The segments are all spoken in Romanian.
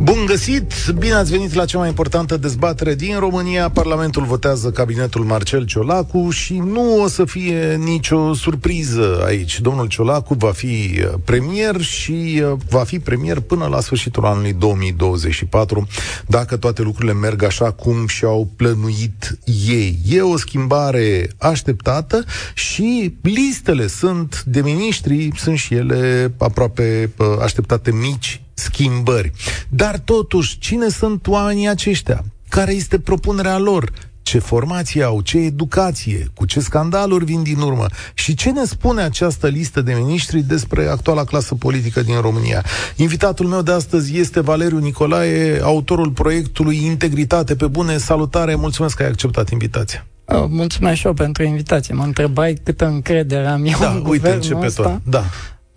Bun găsit! Bine ați venit la cea mai importantă dezbatere din România. Parlamentul votează cabinetul Marcel Ciolacu și nu o să fie nicio surpriză aici. Domnul Ciolacu va fi uh, premier și uh, va fi premier până la sfârșitul anului 2024, dacă toate lucrurile merg așa cum și-au plănuit ei. E o schimbare așteptată și listele sunt de miniștri, sunt și ele aproape uh, așteptate mici schimbări. Dar totuși, cine sunt oamenii aceștia? Care este propunerea lor? ce formație au, ce educație, cu ce scandaluri vin din urmă și ce ne spune această listă de miniștri despre actuala clasă politică din România. Invitatul meu de astăzi este Valeriu Nicolae, autorul proiectului Integritate pe bune. Salutare, mulțumesc că ai acceptat invitația. Oh, mulțumesc și eu pentru invitație. Mă întrebai câtă încredere am eu da, în uite, începe ăsta. tot. Da.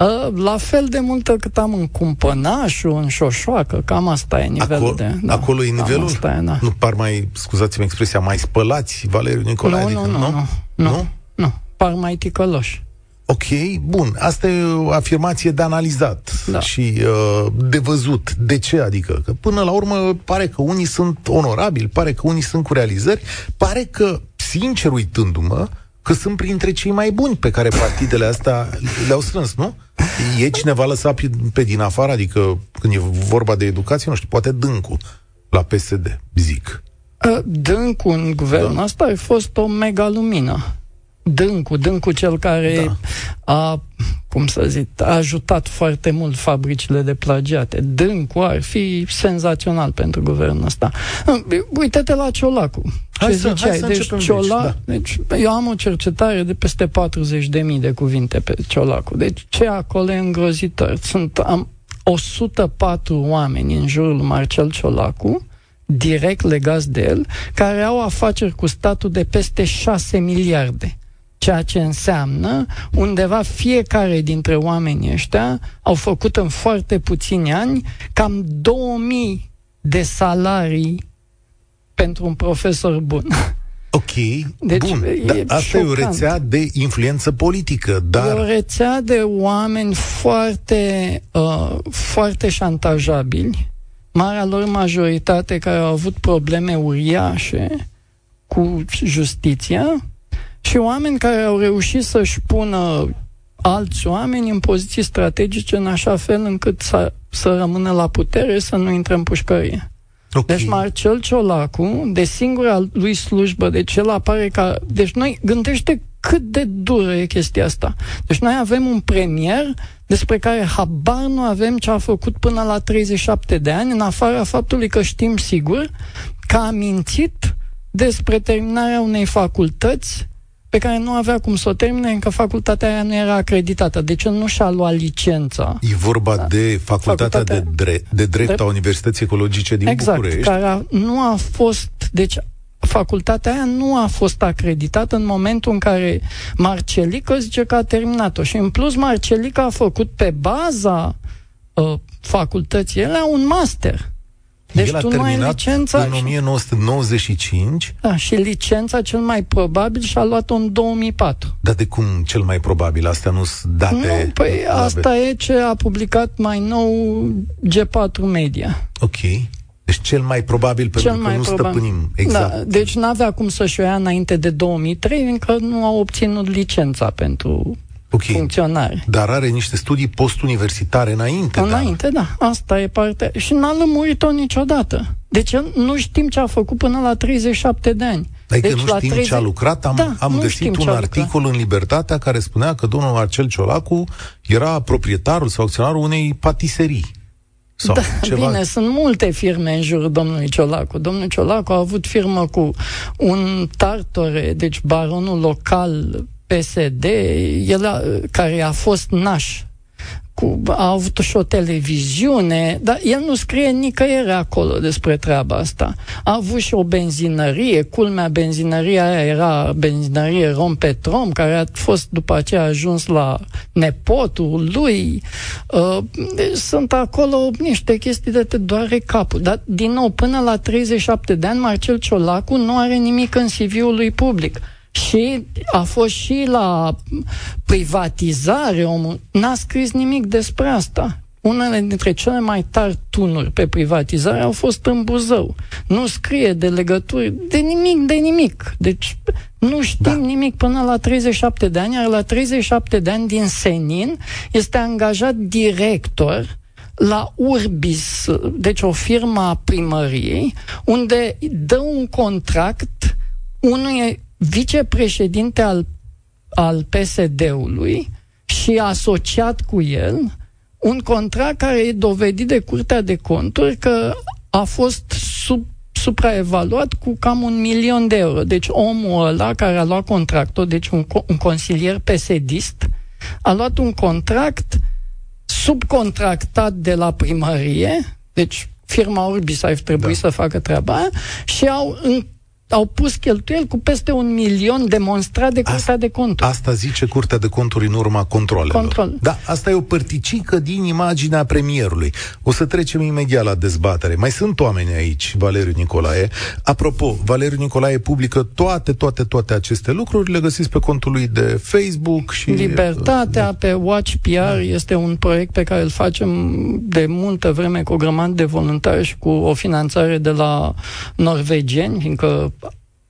Uh, la fel de multă cât am în cumpănașul, în șoșoacă, cam asta e nivelul acolo, de... Da, acolo e nivelul? Asta e, da. Nu par mai, scuzați-mi expresia, mai spălați, Valeriu Nicolae? Nu, adică, nu, nu, nu, nu, nu, nu, par mai ticăloși. Ok, bun. Asta e o afirmație de analizat Da. și uh, de văzut. De ce? Adică că până la urmă pare că unii sunt onorabili, pare că unii sunt cu realizări, pare că, sincer uitându-mă, că sunt printre cei mai buni pe care partidele astea le-au strâns, nu? E cineva lăsat pe, pe din afară, adică când e vorba de educație, nu știu, poate Dâncu la PSD, zic. Uh, Dâncu în guvernul Da. ăsta a fost o mega lumină. Dâncu, Dâncu cel care Da. a, cum să zic, a ajutat foarte mult fabricile de plagiate. Dâncu ar fi senzațional pentru guvernul ăsta. Uh, Uite-te la Ciolacu. Hai Ce să- hai ziceai? să deci, începem de Ciola, aici, deci, eu am o cercetare de peste 40.000 de cuvinte pe Ciolacu. Deci ce acolo e îngrozitor. Sunt am 104 oameni în jurul lui Marcel Ciolacu, direct legați de el, care au afaceri cu statul de peste 6 miliarde. Ceea ce înseamnă undeva fiecare dintre oamenii ăștia au făcut în foarte puțini ani cam 2000 de salarii pentru un profesor bun. Ok, Deci, bun. e Dar asta e o șocant. rețea de influență politică, E o dar... rețea de oameni foarte, uh, foarte șantajabili, marea lor majoritate care au avut probleme uriașe cu justiția și oameni care au reușit să-și pună alți oameni în poziții strategice în așa fel încât să, să rămână la putere, să nu intre în pușcărie. Ok. Deci Marcel Ciolacu, de singura lui slujbă, deci el apare ca... Deci noi, gândește cât de dură e chestia asta. Deci noi avem un premier despre care habar nu avem ce a făcut până la 37 de ani, în afara faptului că știm sigur că a mințit despre terminarea unei facultăți pe care nu avea cum să o termine, încă facultatea aia nu era acreditată. Deci el nu și-a luat licența. E vorba de facultatea, Facultatea- de, dre- de drept Drept. a Universității Ecologice din exact, București. care a, nu a fost, deci facultatea aia nu a fost acreditată în momentul în care Marcelică zice că a terminat-o. Și în plus Marcelică a făcut pe baza uh, facultății ele un master. Deci El a tu nu ai terminat licența în 1995, da, și licența cel mai probabil și-a luat-o în 2004. dar de cum cel mai probabil? Astea nu sunt date nu, păi slabe. asta e ce a publicat mai nou G4 Media. Ok. Deci cel mai probabil, pentru Cel că mai nu probabil. stăpânim exact. Da, deci n-avea cum să-și o ia înainte de 2003, încă nu a obținut licența pentru ok. funcționare. Dar are niște studii postuniversitare înainte. Înainte, da. Asta e partea. Și n-a lămurit-o niciodată. Deci el- nu știm ce a făcut până la 37 de ani. Dar adică deci nu știm ce a lucrat. Am, Da, am nu găsit știm un ce a lucrat. articol în Libertatea care spunea că domnul Marcel Ciolacu era proprietarul sau acționarul unei patiserii. Sau Da, ceva. bine, sunt multe firme în jurul domnului Ciolacu. Domnul Ciolacu a avut firmă cu un tartore, deci baronul local PSD, el a, care a fost naș cu, a avut și o televiziune, dar el nu scrie nicăieri acolo despre treaba asta. A avut și o benzinărie, culmea benzinăria aia era benzinărie Rompetrom, care a fost după aceea ajuns la nepotul lui. Uh, deci sunt acolo niște chestii de te doare capul. Dar, din nou, până la 37 de ani, Marcel Ciolacu nu are nimic în CV-ul lui public. Și a fost și la privatizare, omul n-a scris nimic despre asta. Unele dintre cele mai tari tunuri pe privatizare au fost în Buzău. Nu scrie de legături, de nimic, de nimic. Deci nu știm da. nimic până la 37 de ani, iar la 37 de ani din Senin este angajat director la Urbis, deci o firmă a primăriei, unde dă un contract unui vicepreședinte al, al PSD-ului și asociat cu el un contract care e dovedit de Curtea de Conturi că a fost sub supraevaluat cu cam un milion de euro. Deci omul ăla care a luat contractul, deci un, un consilier pesedist, a luat un contract subcontractat de la primărie, deci firma Orbis ar trebui da. să facă treaba aia, și au în au pus cheltuieli cu peste un milion demonstrat de Curtea asta, de Conturi. Asta zice Curtea de Conturi în urma controlelor. Control. Da, asta e o părticică din imaginea premierului. O să trecem imediat la dezbatere. Mai sunt oameni aici, Valeriu Nicolae. Apropo, Valeriu Nicolae publică toate, toate, toate aceste lucruri. Le găsiți pe contul lui de Facebook și... Libertatea da. pe Watch PR da. este un proiect pe care îl facem de multă vreme cu o grămadă de voluntari și cu o finanțare de la norvegieni, fiindcă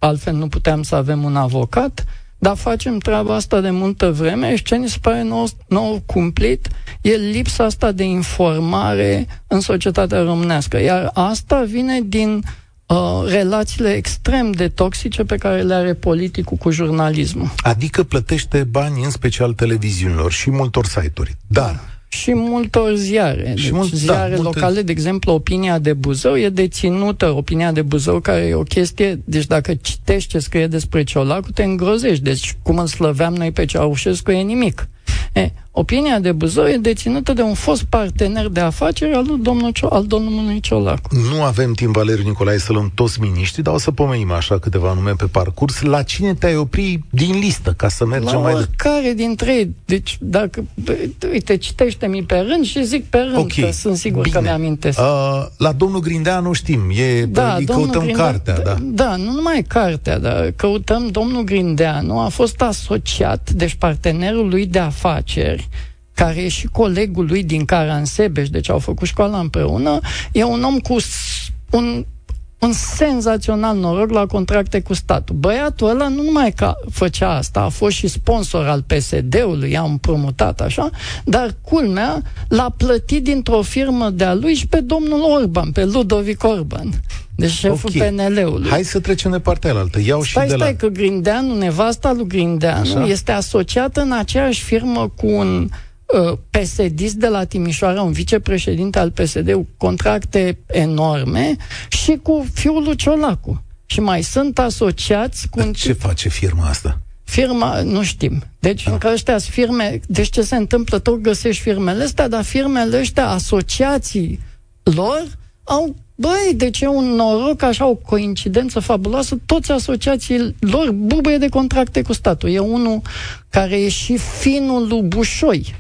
altfel nu puteam să avem un avocat, dar facem treaba asta de multă vreme și ce ni se pare nou, nou cumplit e lipsa asta de informare în societatea românească. Iar asta vine din uh, relațiile extrem de toxice pe care le are politicul cu jurnalismul. Adică plătește bani în special televiziunilor și multor site-uri. Dar și multor ziare. Și deci mult, da, ziare da, locale, multe... de exemplu, Opinia de Buzău e deținută, Opinia de Buzău, care e o chestie, deci dacă citești ce scrie despre Ciolacu, te îngrozești. Deci cum îl slăveam noi pe Ceaușescu e nimic. E, opinia de Buzău e deținută de un fost partener de afaceri al, domnul Cio- al domnului Ciolacu. Nu avem timp, Valeriu Nicolae, să luăm toți miniștri, dar o să pomenim așa câteva nume pe parcurs. La cine te-ai opri din listă, ca să mergem La mai departe? care dintre ei. Deci, dacă, uite, citește-mi pe rând și zic pe rând, okay. că sunt sigur Bine. că mi-amintesc. Uh, la domnul Grindeanu știm, e, da, căutăm Grindea, cartea. Da. da, nu numai cartea, dar căutăm domnul Grindeanu, a fost asociat, deci partenerul lui de afaceri, care e și colegul lui din Caransebeș, deci au făcut școala împreună, e un om cu un un senzațional noroc la contracte cu statul. Băiatul ăla nu numai că făcea asta, a fost și sponsor al PSD-ului, i-a împrumutat așa, dar culmea l-a plătit dintr-o firmă de-a lui și pe domnul Orban, pe Ludovic Orban. Deci șeful okay. PNL-ului. Hai să trecem de partea altă. Iau stai, și de stai, la... că Grindeanu, nevasta lui Grindeanu, Așa? este asociată în aceeași firmă cu un uh, PSD de la Timișoara, un vicepreședinte al PSD, cu contracte enorme, și cu fiul lui Ciolacu. Și mai sunt asociați cu... Ce face firma asta? Firma, nu știm. Deci, ah. încă ăștia firme, deci ce se întâmplă, tot găsești firmele astea, dar firmele ăștia, asociații lor, au Băi, deci e un noroc, așa o coincidență fabuloasă, toți asociații lor bubuie de contracte cu statul. E unul care e și finul lui Bușoi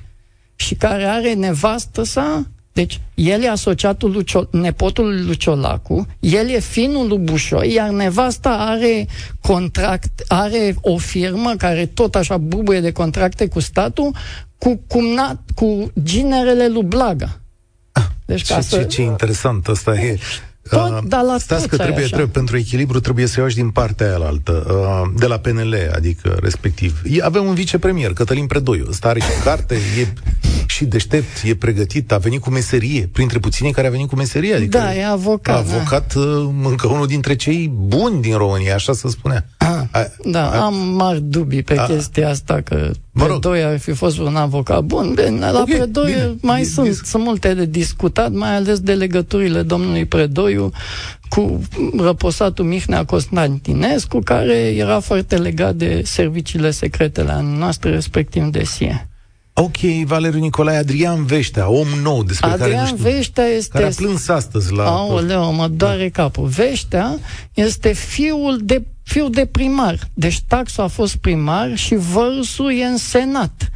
și care are nevastă sa, deci el e asociatul lui Cio- nepotului lui Ciolacu, el e finul lui Bușoi, iar nevasta are contract, are o firmă care tot așa bubuie de contracte cu statul, cu, cumnat, cu ginerele lui Blaga. Deci ce, să... ce, ce interesant asta e. Tot, uh, dar la Stați că trebuie, trebuie, pentru echilibru trebuie să iau din partea aia altă, uh, de la PNL, adică respectiv. Avem un vicepremier, Cătălin Predoiu. Ăsta are și carte, e și deștept, e pregătit, a venit cu meserie, printre puținii care a venit cu meserie. Adică da, e avocat. Da. Avocat, da. încă unul dintre cei buni din România, așa să spunea. A, a, da, a, am mari dubii pe a, chestia asta, că mă rog. Predoi ar fi fost un avocat bun. Bine, la okay, Predoi bine, mai bine, sunt, bine. sunt multe de discutat, mai ales de legăturile domnului Predoiu cu răposatul Mihnea Constantinescu, care era foarte legat de serviciile secrete la noastre, respectiv de SIE. Ok, Valeriu Nicolae, Adrian Veștea, om nou despre Adrian care nu știu, Veștea este... Care a plâns astăzi la... Aoleu, mă doare da. capul. Veștea este fiul de, fiul de primar. Deci taxul a fost primar și vărsul e în senat.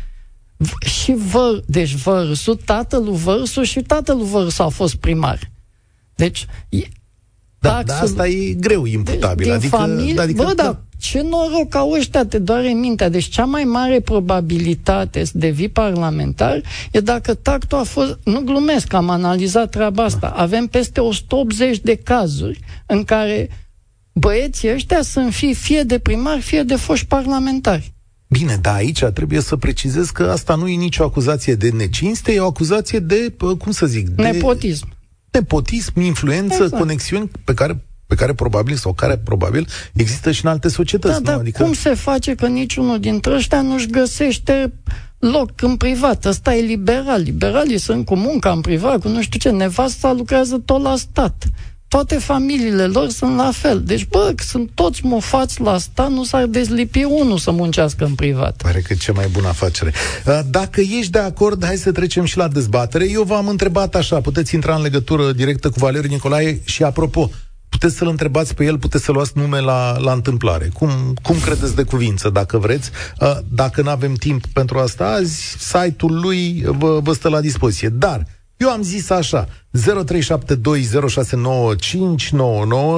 Și văr, deci vărsul, tatălui vărsul și tatălui vărsul a fost primar. Deci da, taxul, dar asta e greu imputabil. Deci, adică, familie, adică, bă, da, ce noroc ca ăștia te doare mintea. Deci cea mai mare probabilitate să devii parlamentar e dacă tactul a fost... Nu glumesc, am analizat treaba asta. Avem peste 180 de cazuri în care băieții ăștia sunt fie, fie de primari, fie de foști parlamentari. Bine, dar aici trebuie să precizez că asta nu e nicio acuzație de necinste, e o acuzație de, cum să zic... De nepotism. Nepotism, influență, exact. conexiuni pe care pe care probabil sau care probabil există și în alte societăți. Da, nu? dar adică... cum se face că niciunul dintre ăștia nu-și găsește loc în privat? Ăsta e liberal. Liberalii sunt cu munca în privat, cu nu știu ce. Nevasta lucrează tot la stat toate familiile lor sunt la fel. Deci, bă, sunt toți mofați la stat, nu s-ar dezlipi unul să muncească în privat. Pare că e cea mai bună afacere. Uh, dacă ești de acord, hai să trecem și la dezbatere. Eu v-am întrebat așa, puteți intra în legătură directă cu Valeriu Nicolae și, apropo, puteți să-l întrebați pe el, puteți să luați nume la, la întâmplare. Cum, cum credeți de cuvință, dacă vreți? Uh, dacă nu avem timp pentru asta azi, site-ul lui vă, vă stă la dispoziție. Dar eu am zis așa, 0372069599,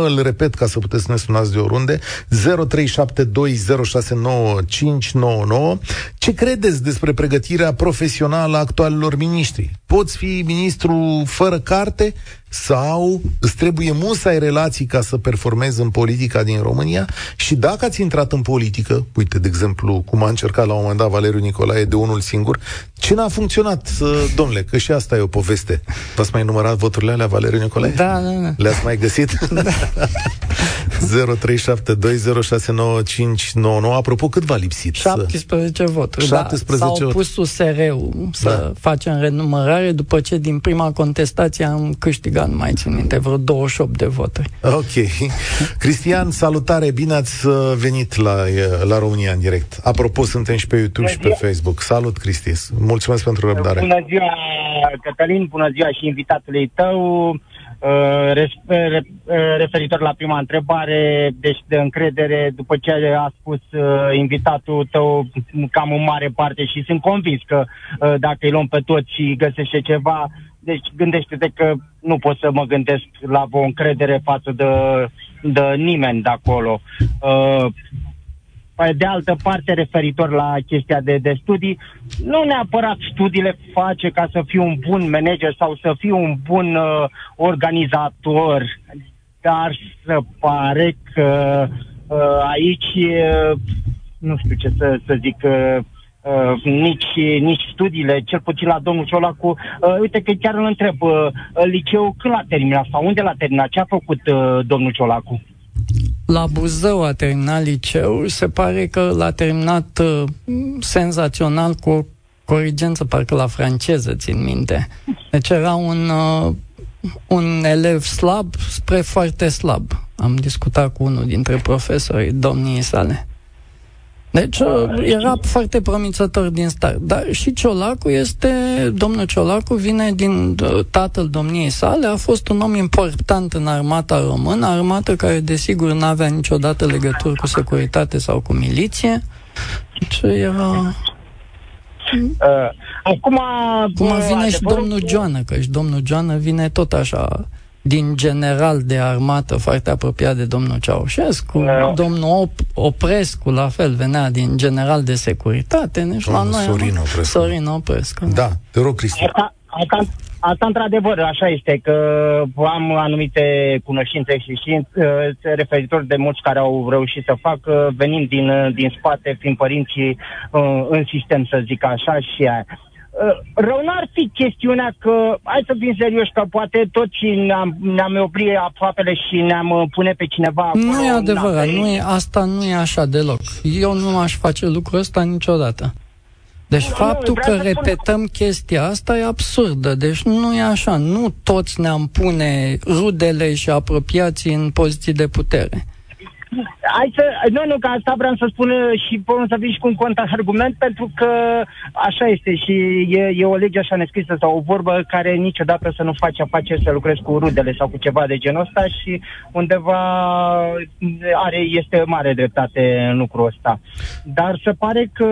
îl repet ca să puteți să ne sunați de oriunde, 0372069599. Ce credeți despre pregătirea profesională a actualilor miniștri? Poți fi ministru fără carte sau îți trebuie musai relații ca să performezi în politica din România? Și dacă ați intrat în politică, uite, de exemplu, cum a încercat la un moment dat Valeriu Nicolae de unul singur, ce n-a funcționat, domnule, că și asta e o poveste. V-ați mai numărat voturile alea, Valeriu Nicolae? Da, da, da. Le-ați mai găsit? Da. 0372069599. Apropo, cât v-a lipsit? 17 voturi. 17 da, s-au pus USR-ul să da. facem renumărare după ce din prima contestație am câștigat, nu mai țin minte, vreo 28 de voturi. Ok. Cristian, salutare, bine ați uh, venit la, uh, la România în direct. Apropo, suntem și pe YouTube și pe Facebook. Salut, Cristis. Mulțumesc pentru răbdare. Bună ziua, Cătălin, bună ziua și invitatului tău. Uh, referitor la prima întrebare, deci de încredere, după ce a spus uh, invitatul tău cam în mare parte și sunt convins că uh, dacă îi luăm pe toți și găsește ceva, deci gândește-te că nu pot să mă gândesc la o încredere față de, de nimeni de acolo. Păi, de altă parte, referitor la chestia de, de studii, nu neapărat studiile face ca să fiu un bun manager sau să fiu un bun uh, organizator, dar să pare că uh, aici, uh, nu știu ce să, să zic, uh, Uh, nici, nici studiile, cel puțin la domnul Ciolacu. Uh, uite că chiar îl întreb, uh, liceu când l-a terminat sau unde l-a terminat? Ce a făcut uh, domnul Ciolacu? La Buzău a terminat liceul, se pare că l-a terminat uh, senzațional cu o corigență, parcă la franceză, țin minte. Deci era un, uh, un elev slab spre foarte slab. Am discutat cu unul dintre profesorii domniei sale. Deci uh, era foarte promițător din start. Dar și Ciolacu este, domnul Ciolacu vine din uh, tatăl domniei sale, a fost un om important în armata română, armată care desigur nu avea niciodată legătură cu securitate sau cu miliție. Deci era... Uh, acum... Cum vine și domnul Joană, că și domnul Joană vine tot așa din general de armată foarte apropiat de domnul Ceaușescu, uh. domnul Op- Oprescu, la fel, venea din general de securitate, deci la noi... Sorin Oprescu. Sorin Oprescu. Da, da te rog, Cristian. Asta, asta, asta, într-adevăr, așa este, că am anumite cunoștințe și științe uh, referitor de mulți care au reușit să facă, venind din, din spate, fiind părinții uh, în sistem, să zic așa, și aia. Uh, rău n-ar fi chestiunea că, hai să fim serioși, că poate toți ne-am, ne-am opri aproapele și ne-am uh, pune pe cineva acolo. Nu e adevărat, nu e, asta nu e așa deloc. Eu nu aș face lucrul ăsta niciodată. Deci nu, faptul nu, că repetăm spun... chestia asta e absurdă. Deci nu e așa. Nu toți ne-am pune rudele și apropiații în poziții de putere. Hai să, nu, nu, că asta vreau să spun și pot să vin și cu un contraargument, pentru că așa este și e, e o lege așa nescrisă sau o vorbă care niciodată să nu faci afaceri să lucrezi cu rudele sau cu ceva de genul ăsta și undeva are, este mare dreptate în lucrul ăsta. Dar se pare că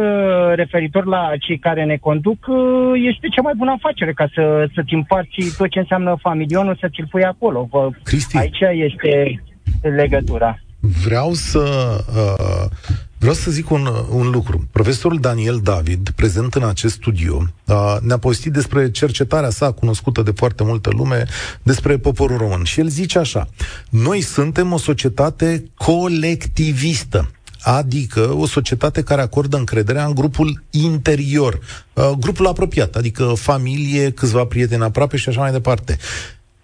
referitor la cei care ne conduc, este cea mai bună afacere ca să, să-ți împarți tot ce înseamnă familionul, să ți-l pui acolo. Cristi. Aici este legătura. Vreau să uh, vreau să zic un, un lucru. Profesorul Daniel David, prezent în acest studio, uh, ne-a povestit despre cercetarea sa cunoscută de foarte multă lume despre poporul român. Și el zice așa: Noi suntem o societate colectivistă adică o societate care acordă încrederea în grupul interior, uh, grupul apropiat, adică familie, câțiva prieteni aproape și așa mai departe.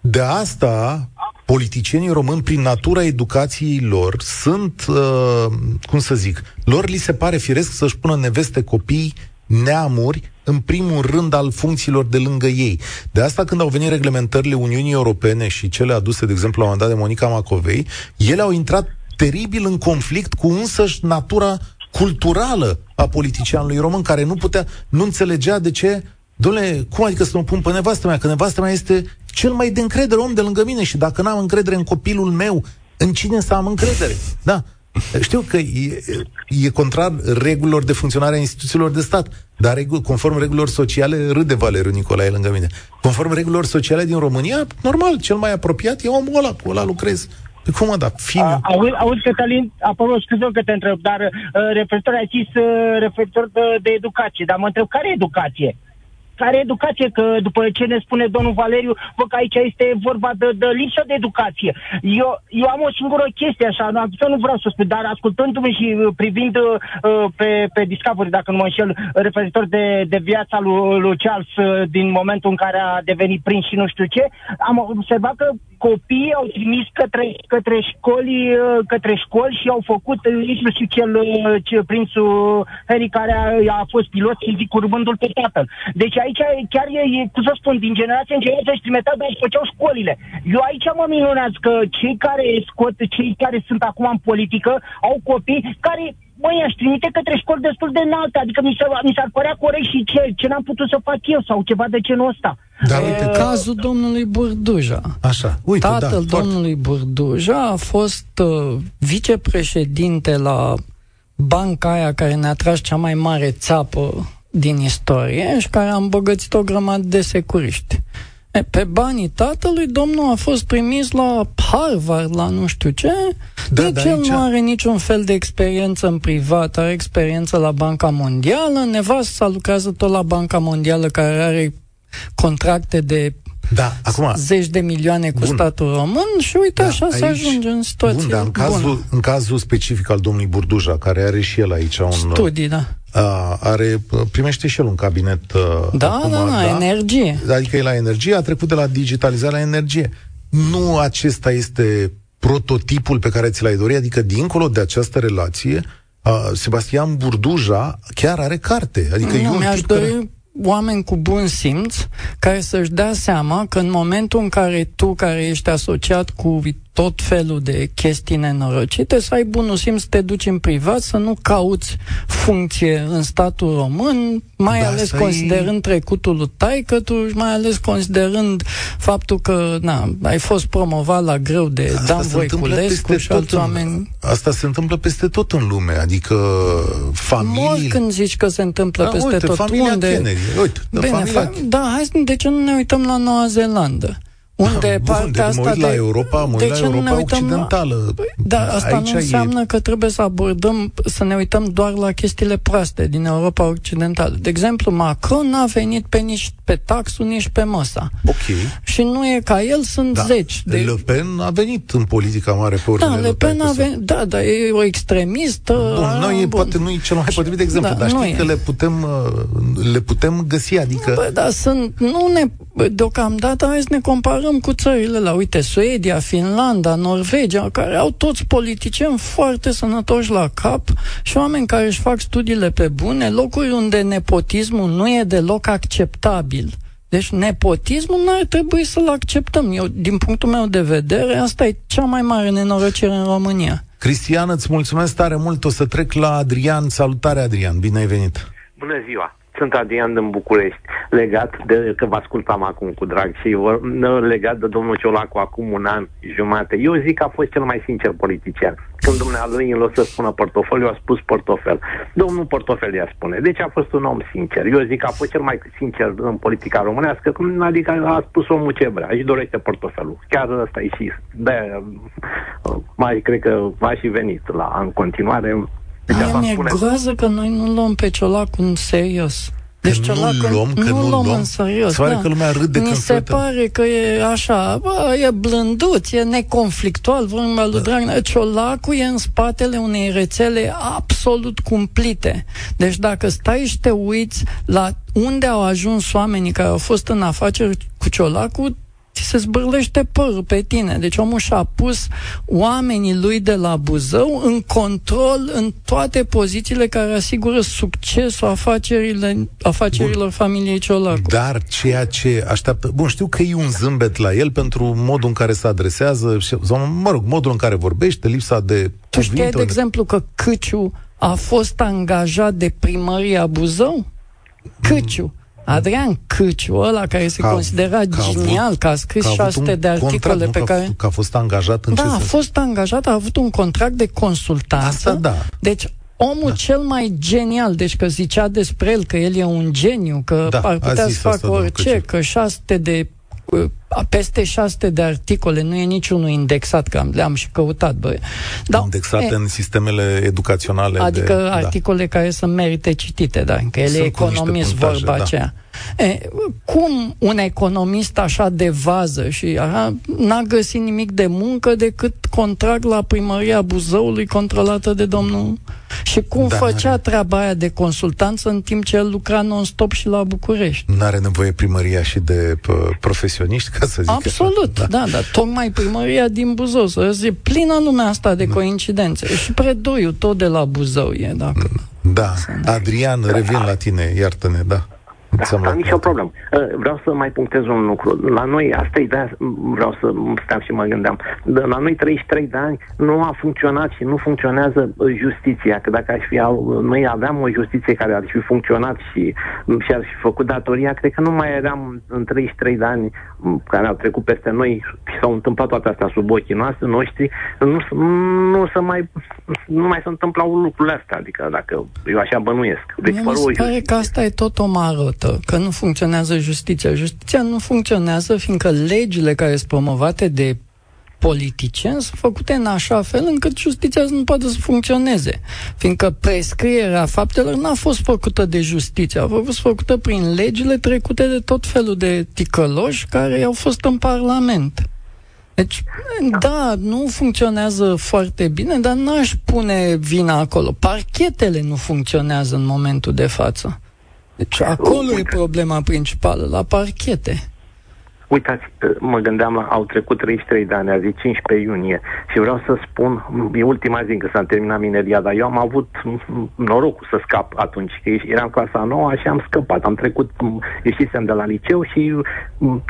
De asta, politicienii români, prin natura educației lor, sunt, uh, cum să zic, lor li se pare firesc să-și pună neveste copii neamuri în primul rând al funcțiilor de lângă ei. De asta când au venit reglementările Uniunii Europene și cele aduse, de exemplu, la un dat de Monica Macovei, ele au intrat teribil în conflict cu însăși natura culturală a politicianului român, care nu putea, nu înțelegea de ce Dom'le, cum adică să mă pun pe nevastă mea? Că nevastă mea este cel mai de încredere om de lângă mine și dacă n-am încredere în copilul meu, în cine să am încredere? Da. Știu că e, e contrar regulilor de funcționare a instituțiilor de stat, dar regu- conform regulilor sociale, râde Valeriu Nicolae lângă mine. Conform regulilor sociale din România, normal, cel mai apropiat e omul ăla, cu ăla lucrez. Păi cum mă, da, fiu... Auzi, auzi, Cătălin, apropo, scuze că te întreb, dar uh, referitor ai zis uh, referitor de, de educație, dar mă întreb, care educație? Care educație, că după ce ne spune domnul Valeriu, vă că aici este vorba de, de lipsă de educație. Eu, eu am o singură chestie așa, nu, nu vreau să spun, dar ascultându-mă și uh, privind uh, pe, pe Discovery, dacă nu mă înșel, referitor de, de viața lui, lui Charles uh, din momentul în care a devenit prinț și nu știu ce, am observat că copiii au trimis către, către școli, uh, către școli și au făcut uh, inclusiv cel, ce, prințul Harry care a, a fost pilot și zic urmându-l pe tatăl. Deci aici chiar e, e, cum să spun, din generație în generație își trimiteau, dar își făceau școlile. Eu aici mă minunez că cei care scot, cei care sunt acum în politică, au copii care măi, aș trimite către școli destul de înalte, adică mi, s-ar, mi s-ar părea corect și ce, ce n-am putut să fac eu sau ceva de genul ăsta. Da, uite, cazul domnului Burduja. Așa, uite, Tatăl da, domnului foarte... Burduja a fost uh, vicepreședinte la banca aia care ne-a tras cea mai mare țapă din istorie și care a îmbogățit o grămadă de securiști. E, pe banii tatălui, domnul a fost trimis la Harvard, la nu știu ce, da, deci el aici... nu are niciun fel de experiență în privat, are experiență la Banca Mondială, nevasta lucrează tot la Banca Mondială, care are contracte de da, acum, zeci de milioane cu bun. statul român și uite da, așa aici, se ajunge în situație bun, dar în cazul, în cazul specific al domnului Burduja, care are și el aici un... Studii, da a, are, primește și el un cabinet da, acum, da, da, da, energie. Adică e la energie, a trecut de la digitalizare la energie. Nu acesta este prototipul pe care ți l-ai dori, adică dincolo de această relație, a, Sebastian Burduja chiar are carte. Adică nu, eu mi-aș dori care... oameni cu bun simț care să-și dea seama că în momentul în care tu, care ești asociat cu tot felul de chestii nenorocite, să ai bunul simț să te duci în privat, să nu cauți funcție în statul român, mai da, ales considerând e... trecutul lui taică tu, mai ales considerând faptul că na, ai fost promovat la greu de asta Dan Voiculescu și alți oameni. Asta se întâmplă peste tot în lume, adică familii... Mult când zici că se întâmplă da, peste uite, tot. Familia Unde? Kennedy, uite, Bine, familia... Fa- da, hai, de ce nu ne uităm la Noua Zeelandă? Unde Bun, partea deci asta mă uit de... la Europa, mă uit la Europa Occidentală. Da, asta Aici nu înseamnă e... că trebuie să abordăm, să ne uităm doar la chestiile proaste din Europa Occidentală. De exemplu, Macron n-a venit pe nici pe taxul, nici pe măsa. Ok. Și nu e ca el, sunt da. zeci. De... Le Pen a venit în politica mare pe urmele Da, Le Pen a venit, da, dar e o extremistă. Bun, a, nu e, bun. poate nu e cel mai potrivit de exemplu, da, dar știi e. că le putem, uh, le putem găsi, adică... Bă, da, sunt, nu ne, deocamdată hai să ne comparăm cu țările la, uite, Suedia, Finlanda, Norvegia, care au toți politicieni foarte sănătoși la cap și oameni care își fac studiile pe bune, locuri unde nepotismul nu e deloc acceptabil. Deci nepotismul nu ar trebui să-l acceptăm. Eu, din punctul meu de vedere, asta e cea mai mare nenorocire în România. Cristian, îți mulțumesc tare mult. O să trec la Adrian. Salutare, Adrian. Bine ai venit. Bună ziua. Sunt Adrian din București, legat de, că vă ascultam acum cu drag și legat de domnul Ciolacu acum un an jumate. Eu zic că a fost cel mai sincer politician. Când dumnealui în loc să spună portofoliu, a spus portofel. Domnul portofel i-a spune. Deci a fost un om sincer. Eu zic că a fost cel mai sincer în politica românească, adică a spus omul ce vrea, își dorește portofelul. Chiar ăsta e și de mai cred că va și venit la în continuare deci Aia mi-e spune... groază că noi nu luăm pe Ciolacu în serios. Deci că nu luăm, că nu, luăm, în serios. Se pare da. că lumea râde Mi se uită. pare că e așa, bă, e blânduț, e neconflictual, vorba lui da. Dragnea. Ciolacu e în spatele unei rețele absolut cumplite. Deci dacă stai și te uiți la unde au ajuns oamenii care au fost în afaceri cu Ciolacu, ți se zbârlește părul pe tine. Deci omul și-a pus oamenii lui de la Buzău în control în toate pozițiile care asigură succesul afacerile, afacerilor Bun. familiei Ciolacu. Dar ceea ce așteaptă... Bun, știu că e un zâmbet la el pentru modul în care se adresează, sau, mă rog, modul în care vorbește, lipsa de Tu știai, de exemplu, că Câciu a fost angajat de primăria Buzău? Câciu. Adrian Câciu, ăla care se ca, considera ca genial, avut, că a scris 600 de articole contract, pe care... Că a fost angajat în Da, ce a fost angajat, a avut un contract de consultanță. Asta da. Deci omul da. cel mai genial, deci că zicea despre el că el e un geniu, că da, ar putea să facă orice, că 600 de peste 600 de articole, nu e niciunul indexat, că le-am și căutat, băi. Da, indexate e, în sistemele educaționale. Adică de, da. articole da. care să merite citite, da, că el e economist, puntaje, vorba da. aceea. E, cum un economist așa de vază și aha, n-a găsit nimic de muncă decât contract la primăria Buzăului controlată de domnul... Și cum da, făcea are... treaba aia de consultanță în timp ce el lucra non-stop și la București? Nu are nevoie primăria și de profesioniști, ca să zic Absolut, așa. da, da, da. Tocmai primăria din Buzău, să zic, plină lumea asta de da. coincidențe. Și predoiul tot de la Buzău e, dacă... Da, Adrian, revin la tine, iartă-ne, da. Da, da, nicio problemă. Uh, vreau să mai punctez un lucru. La noi, asta e de vreau să steam și mă gândeam. La noi 33 de ani nu a funcționat și nu funcționează uh, justiția. Că dacă aș fi, noi aveam o justiție care ar fi funcționat și, și ar fi făcut datoria, cred că nu mai eram în 33 de ani care au trecut peste noi și s-au întâmplat toate astea sub ochii noastre, noștri, nu, nu, să mai, nu mai se întâmplau lucrurile astea. Adică dacă eu așa bănuiesc. Deci, mi se pare că asta e tot o marotă că nu funcționează justiția. Justiția nu funcționează fiindcă legile care sunt promovate de politicieni sunt făcute în așa fel încât justiția nu poate să funcționeze. Fiindcă prescrierea faptelor n-a fost făcută de justiție, a fost făcută prin legile trecute de tot felul de ticăloși care au fost în Parlament. Deci, da, nu funcționează foarte bine, dar n-aș pune vina acolo. Parchetele nu funcționează în momentul de față. Deci acolo e problema principală, la parchete. Uitați, mă gândeam la, au trecut 33 de ani, azi 15 iunie. Și vreau să spun, e ultima zi că s-a terminat mineria, dar eu am avut norocul să scap atunci, că eram clasa nouă și am scăpat, am trecut, ieșisem de la liceu și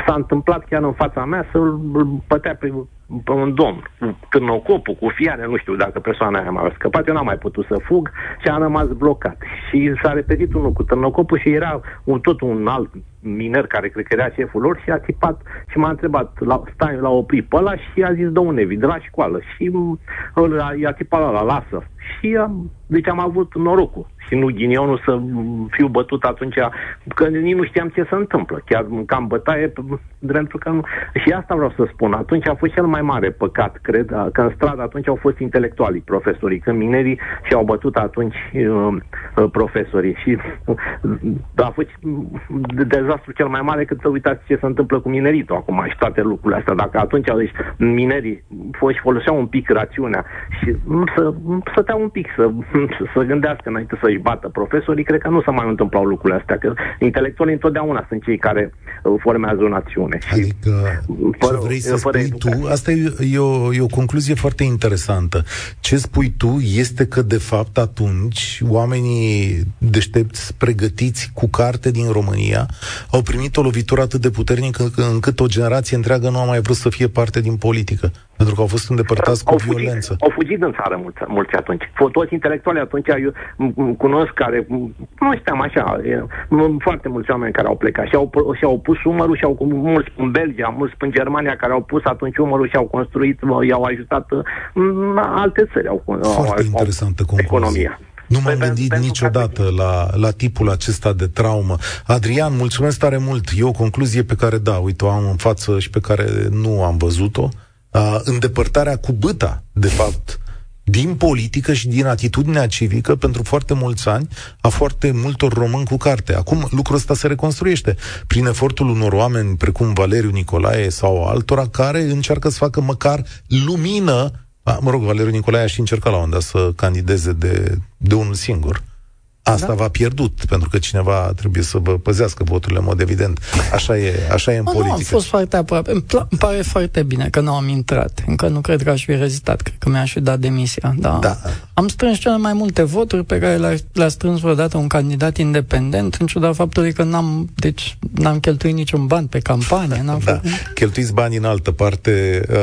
s-a întâmplat chiar în fața mea să-l pătea pe pe un domn, târnocopul, cu fiare, nu știu dacă persoana aia m-a scăpat, eu n-am mai putut să fug și am rămas blocat. Și s-a repetit unul cu târnocopul și era un, tot un alt miner care cred că era șeful lor și a tipat și m-a întrebat, la, stai, l-a oprit pe ăla și a zis, dă un de la școală. Și i-a tipat la lasă. Și am, deci am avut norocul și nu ghinionul să fiu bătut atunci, că nici nu știam ce se întâmplă. Chiar cam bătaie, pentru că nu... Și asta vreau să spun. Atunci a fost cel mai mare păcat, cred, că în stradă atunci au fost intelectualii profesorii, când minerii și-au bătut atunci uh, uh profesorii. Și uh, a fost dezastru cel mai mare cât să uitați ce se întâmplă cu mineritul acum și toate lucrurile astea. Dacă atunci deci, minerii și foloseau un pic rațiunea și să, să un pic, să, să gândească înainte să-și bată profesorii, cred că nu se mai întâmplau lucrurile astea, că intelectualii întotdeauna sunt cei care uh, formează o națiune. Adică, fără, ce vrei să fără spui educație. tu, asta e, e, o, e o concluzie foarte interesantă. Ce spui tu este că, de fapt, atunci, oamenii deștepți, pregătiți cu carte din România, au primit o lovitură atât de puternică încât o generație întreagă nu a mai vrut să fie parte din politică, pentru că au fost îndepărtați au cu fugit, violență. Au fugit în țară mulți, mulți atunci. Toți intelectuali atunci, eu cunosc care, nu știam așa, foarte mulți oameni care au plecat și au, și-au pus umărul și au mulți în Belgia, mulți în Germania care au pus atunci umărul și au construit, i-au ajutat în alte țări. Au, Foarte au, interesantă concluzie. Economia. Nu m-am păi gândit niciodată la, la tipul acesta de traumă. Adrian, mulțumesc tare mult. E o concluzie pe care, da, uite, o am în față și pe care nu am văzut-o. Uh, îndepărtarea cu băta, de fapt, din politică și din atitudinea civică pentru foarte mulți ani a foarte multor români cu carte. Acum lucrul ăsta se reconstruiește prin efortul unor oameni precum Valeriu Nicolae sau altora care încearcă să facă măcar lumină a, mă rog, Valeriu Nicolae a și încercat la un dat să candideze de, de unul singur. Asta da? va pierdut, pentru că cineva trebuie să vă păzească voturile, în mod evident. Așa e, așa e în no, politică. Nu, am fost foarte aproape. Îmi, pla- îmi pare foarte bine că nu am intrat. Încă nu cred că aș fi rezistat. Cred că mi-aș fi dat demisia. Da. da. Am strâns cele mai multe voturi pe care le-a, le-a strâns vreodată un candidat independent, în ciuda faptului că n-am, deci, n-am cheltuit niciun ban pe campanie. N-am da. Cheltuiți bani în altă parte. Uh,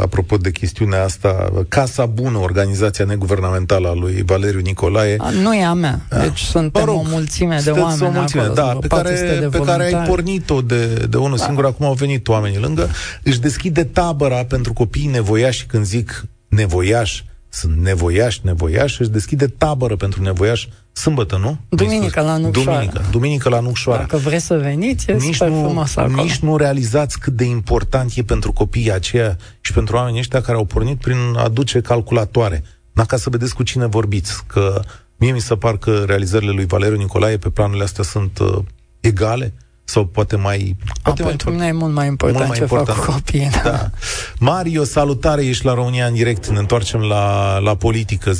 apropo de chestiunea asta, Casa Bună, organizația neguvernamentală a lui Valeriu Nicolae. A, nu e a mea. Deci suntem mă rog, o mulțime de oameni o mulțime, acolo, da, pe care, de pe care ai pornit-o de, de unul da. singur, acum au venit oamenii lângă, își deschide tabăra pentru copiii nevoiași, când zic nevoiași, sunt nevoiași, nevoiași, își deschide tabără pentru nevoiași sâmbătă, nu? Duminică la Nucșoara. Duminică, duminică la Nucșoara. Dacă vreți să veniți, e nici super nu, frumos acolo. Nici nu realizați cât de important e pentru copiii aceia și pentru oamenii ăștia care au pornit prin a duce calculatoare. Da, ca să vedeți cu cine vorbiți, că Mie mi se par că realizările lui Valeriu Nicolae pe planurile astea sunt uh, egale sau poate mai... Poate A, mai pentru mine e mult mai important mult mai ce important. fac cu copiii. Da. da. Mario, salutare, ești la România în direct. Ne întoarcem la, la politică 0372069599.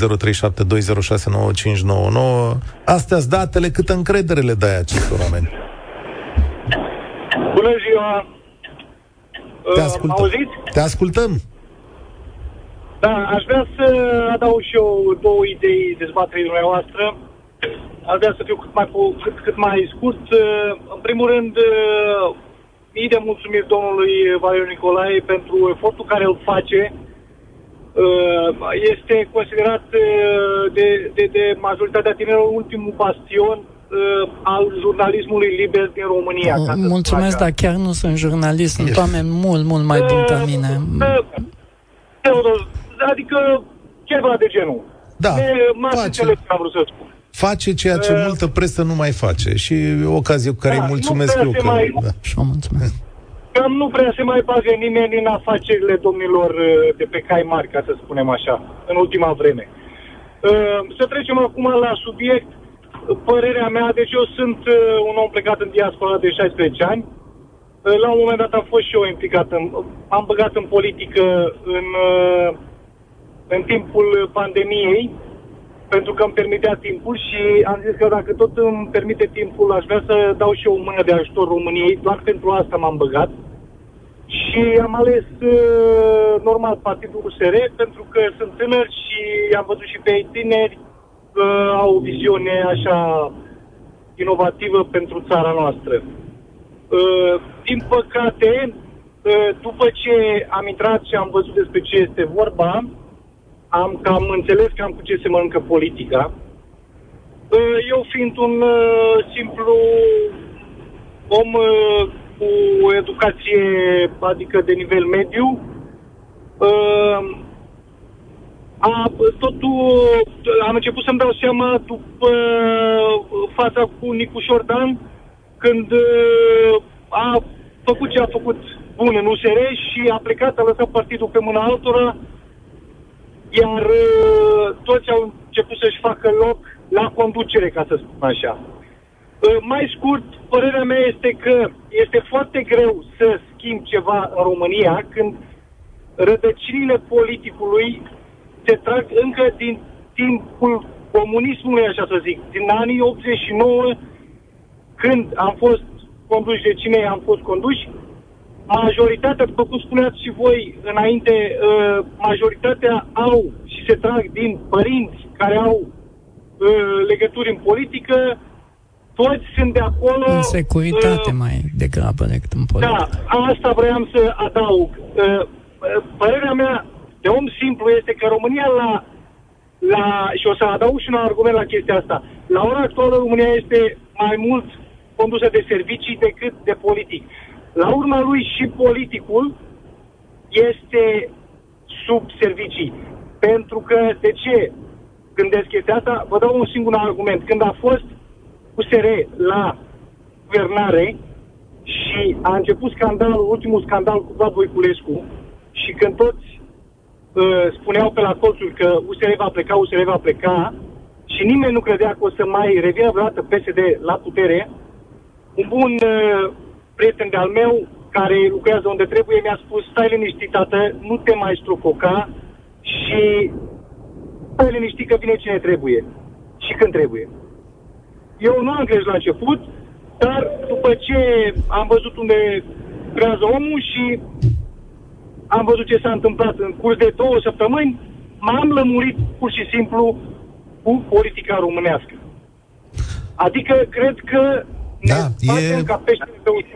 Astea sunt datele, câtă încredere le dai acestor oameni? Bună ziua! Te ascultăm. Auziți? Te ascultăm. Da, aș vrea să adaug și eu două idei dezbaterii dumneavoastră. Aș vrea să fiu cât mai, cât, cât mai scurt. În primul rând, mii de mulțumiri domnului Valeriu Nicolae pentru efortul care îl face. Este considerat de, de, de majoritatea tinerilor ultimul bastion al jurnalismului liber din România. Mulțumesc, dar chiar nu sunt jurnalist, sunt oameni mult, mult mai buni ca mine. Teodor, adică ceva de genul. Da, ne, face. am vrut să spun. Face ceea ce uh, multă presă nu mai face și o ocazie cu care da, îi mulțumesc eu. Că, mai, da. Și o mulțumesc. Că nu prea se mai bagă nimeni în afacerile domnilor uh, de pe cai mari, ca să spunem așa, în ultima vreme. Uh, să trecem acum la subiect. Părerea mea, deci eu sunt uh, un om plecat în diaspora de 16 ani. La un moment dat am fost și eu implicat în, am băgat în politică în în timpul pandemiei, pentru că îmi permitea timpul și am zis că dacă tot îmi permite timpul, aș vrea să dau și eu o mână de ajutor României, doar pentru asta m-am băgat. Și am ales uh, normal Partidul USR pentru că sunt tânăr și am văzut și pe ei tineri că uh, au o viziune așa inovativă pentru țara noastră. Uh, din păcate, uh, după ce am intrat și am văzut despre ce este vorba, am cam înțeles cam cu ce se mănâncă politica. Eu fiind un uh, simplu om uh, cu educație, adică de nivel mediu, uh, a, totul, am început să-mi dau seama după fața cu Nicu Șordan, când a făcut ce a făcut bun în USR și a plecat, a lăsat partidul pe mâna altora, iar uh, toți au început să-și facă loc la conducere, ca să spun așa. Uh, mai scurt, părerea mea este că este foarte greu să schimb ceva în România când rădăcinile politicului se trag încă din timpul comunismului, așa să zic, din anii 89, când am fost conduși de cine am fost conduși, majoritatea, după cum spuneați și voi înainte, uh, majoritatea au și se trag din părinți care au uh, legături în politică, toți sunt de acolo... În securitate uh, mai degrabă decât în poliție. Da, asta vreau să adaug. Uh, părerea mea de om simplu este că România la, la... Și o să adaug și un argument la chestia asta. La ora actuală România este mai mult condusă de servicii decât de politic. La urma lui și politicul este sub servicii. Pentru că, de ce gândesc chestia asta? Vă dau un singur argument. Când a fost USR la guvernare și a început scandalul, ultimul scandal cu Vlad Voiculescu și când toți uh, spuneau pe la colțuri că USR va pleca, USR va pleca și nimeni nu credea că o să mai revină vreodată PSD la putere, un bun uh, prieten de-al meu care lucrează unde trebuie mi-a spus stai liniștit, tată, nu te mai strofoca și stai liniștit că vine cine trebuie și când trebuie. Eu nu am crezut la început, dar după ce am văzut unde creează omul și am văzut ce s-a întâmplat în curs de două săptămâni, m-am lămurit pur și simplu cu politica românească. Adică cred că da, e... ca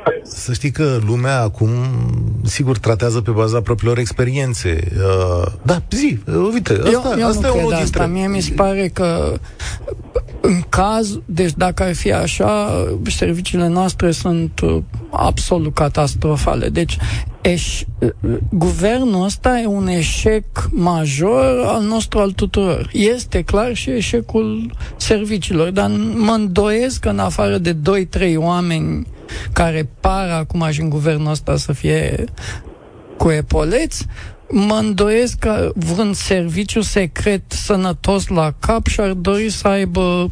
pe Să știi că lumea acum, sigur, tratează pe baza propriilor experiențe. Uh, da, zi, uh, uite, asta, eu, eu asta nu e unul dintre... asta. Mie mi se pare că în caz, deci dacă ar fi așa, serviciile noastre sunt uh, absolut catastrofale. Deci eș, uh, guvernul ăsta e un eșec major al nostru, al tuturor. Este clar și eșecul serviciilor, dar mă îndoiesc că în afară de 2-3 oameni care par acum și în guvernul ăsta să fie cu epoleți, mă îndoiesc că vreun serviciu secret sănătos la cap și-ar dori să aibă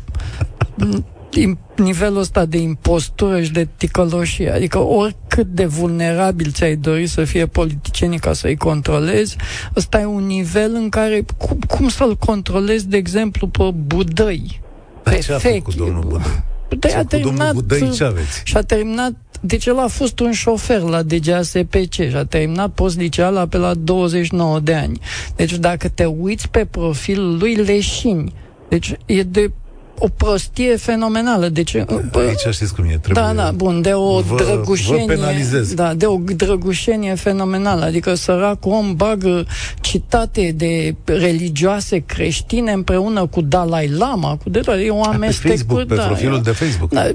nivelul ăsta de impostură și de ticăloșie. Adică oricât de vulnerabil ți-ai dori să fie politicienii ca să-i controlezi, ăsta e un nivel în care cum, cum să-l controlezi, de exemplu, pe Budăi. Pe ce a făcut domnul Budăi? Budăi a terminat, Budăi, ce aveți? Și a terminat deci el a fost un șofer la DGASPC și a terminat post liceala pe la 29 de ani. Deci dacă te uiți pe profilul lui leșini, deci e de o prostie fenomenală. Deci, Aici știți cum e, trebuie... Da, da, bun, de o vă, drăgușenie... Vă penalizez. Da, de o drăgușenie fenomenală. Adică săracul om bagă citate de religioase creștine împreună cu Dalai Lama, cu de toate. E o amestecuri... Pe Facebook, pe da, profilul de Facebook. Da,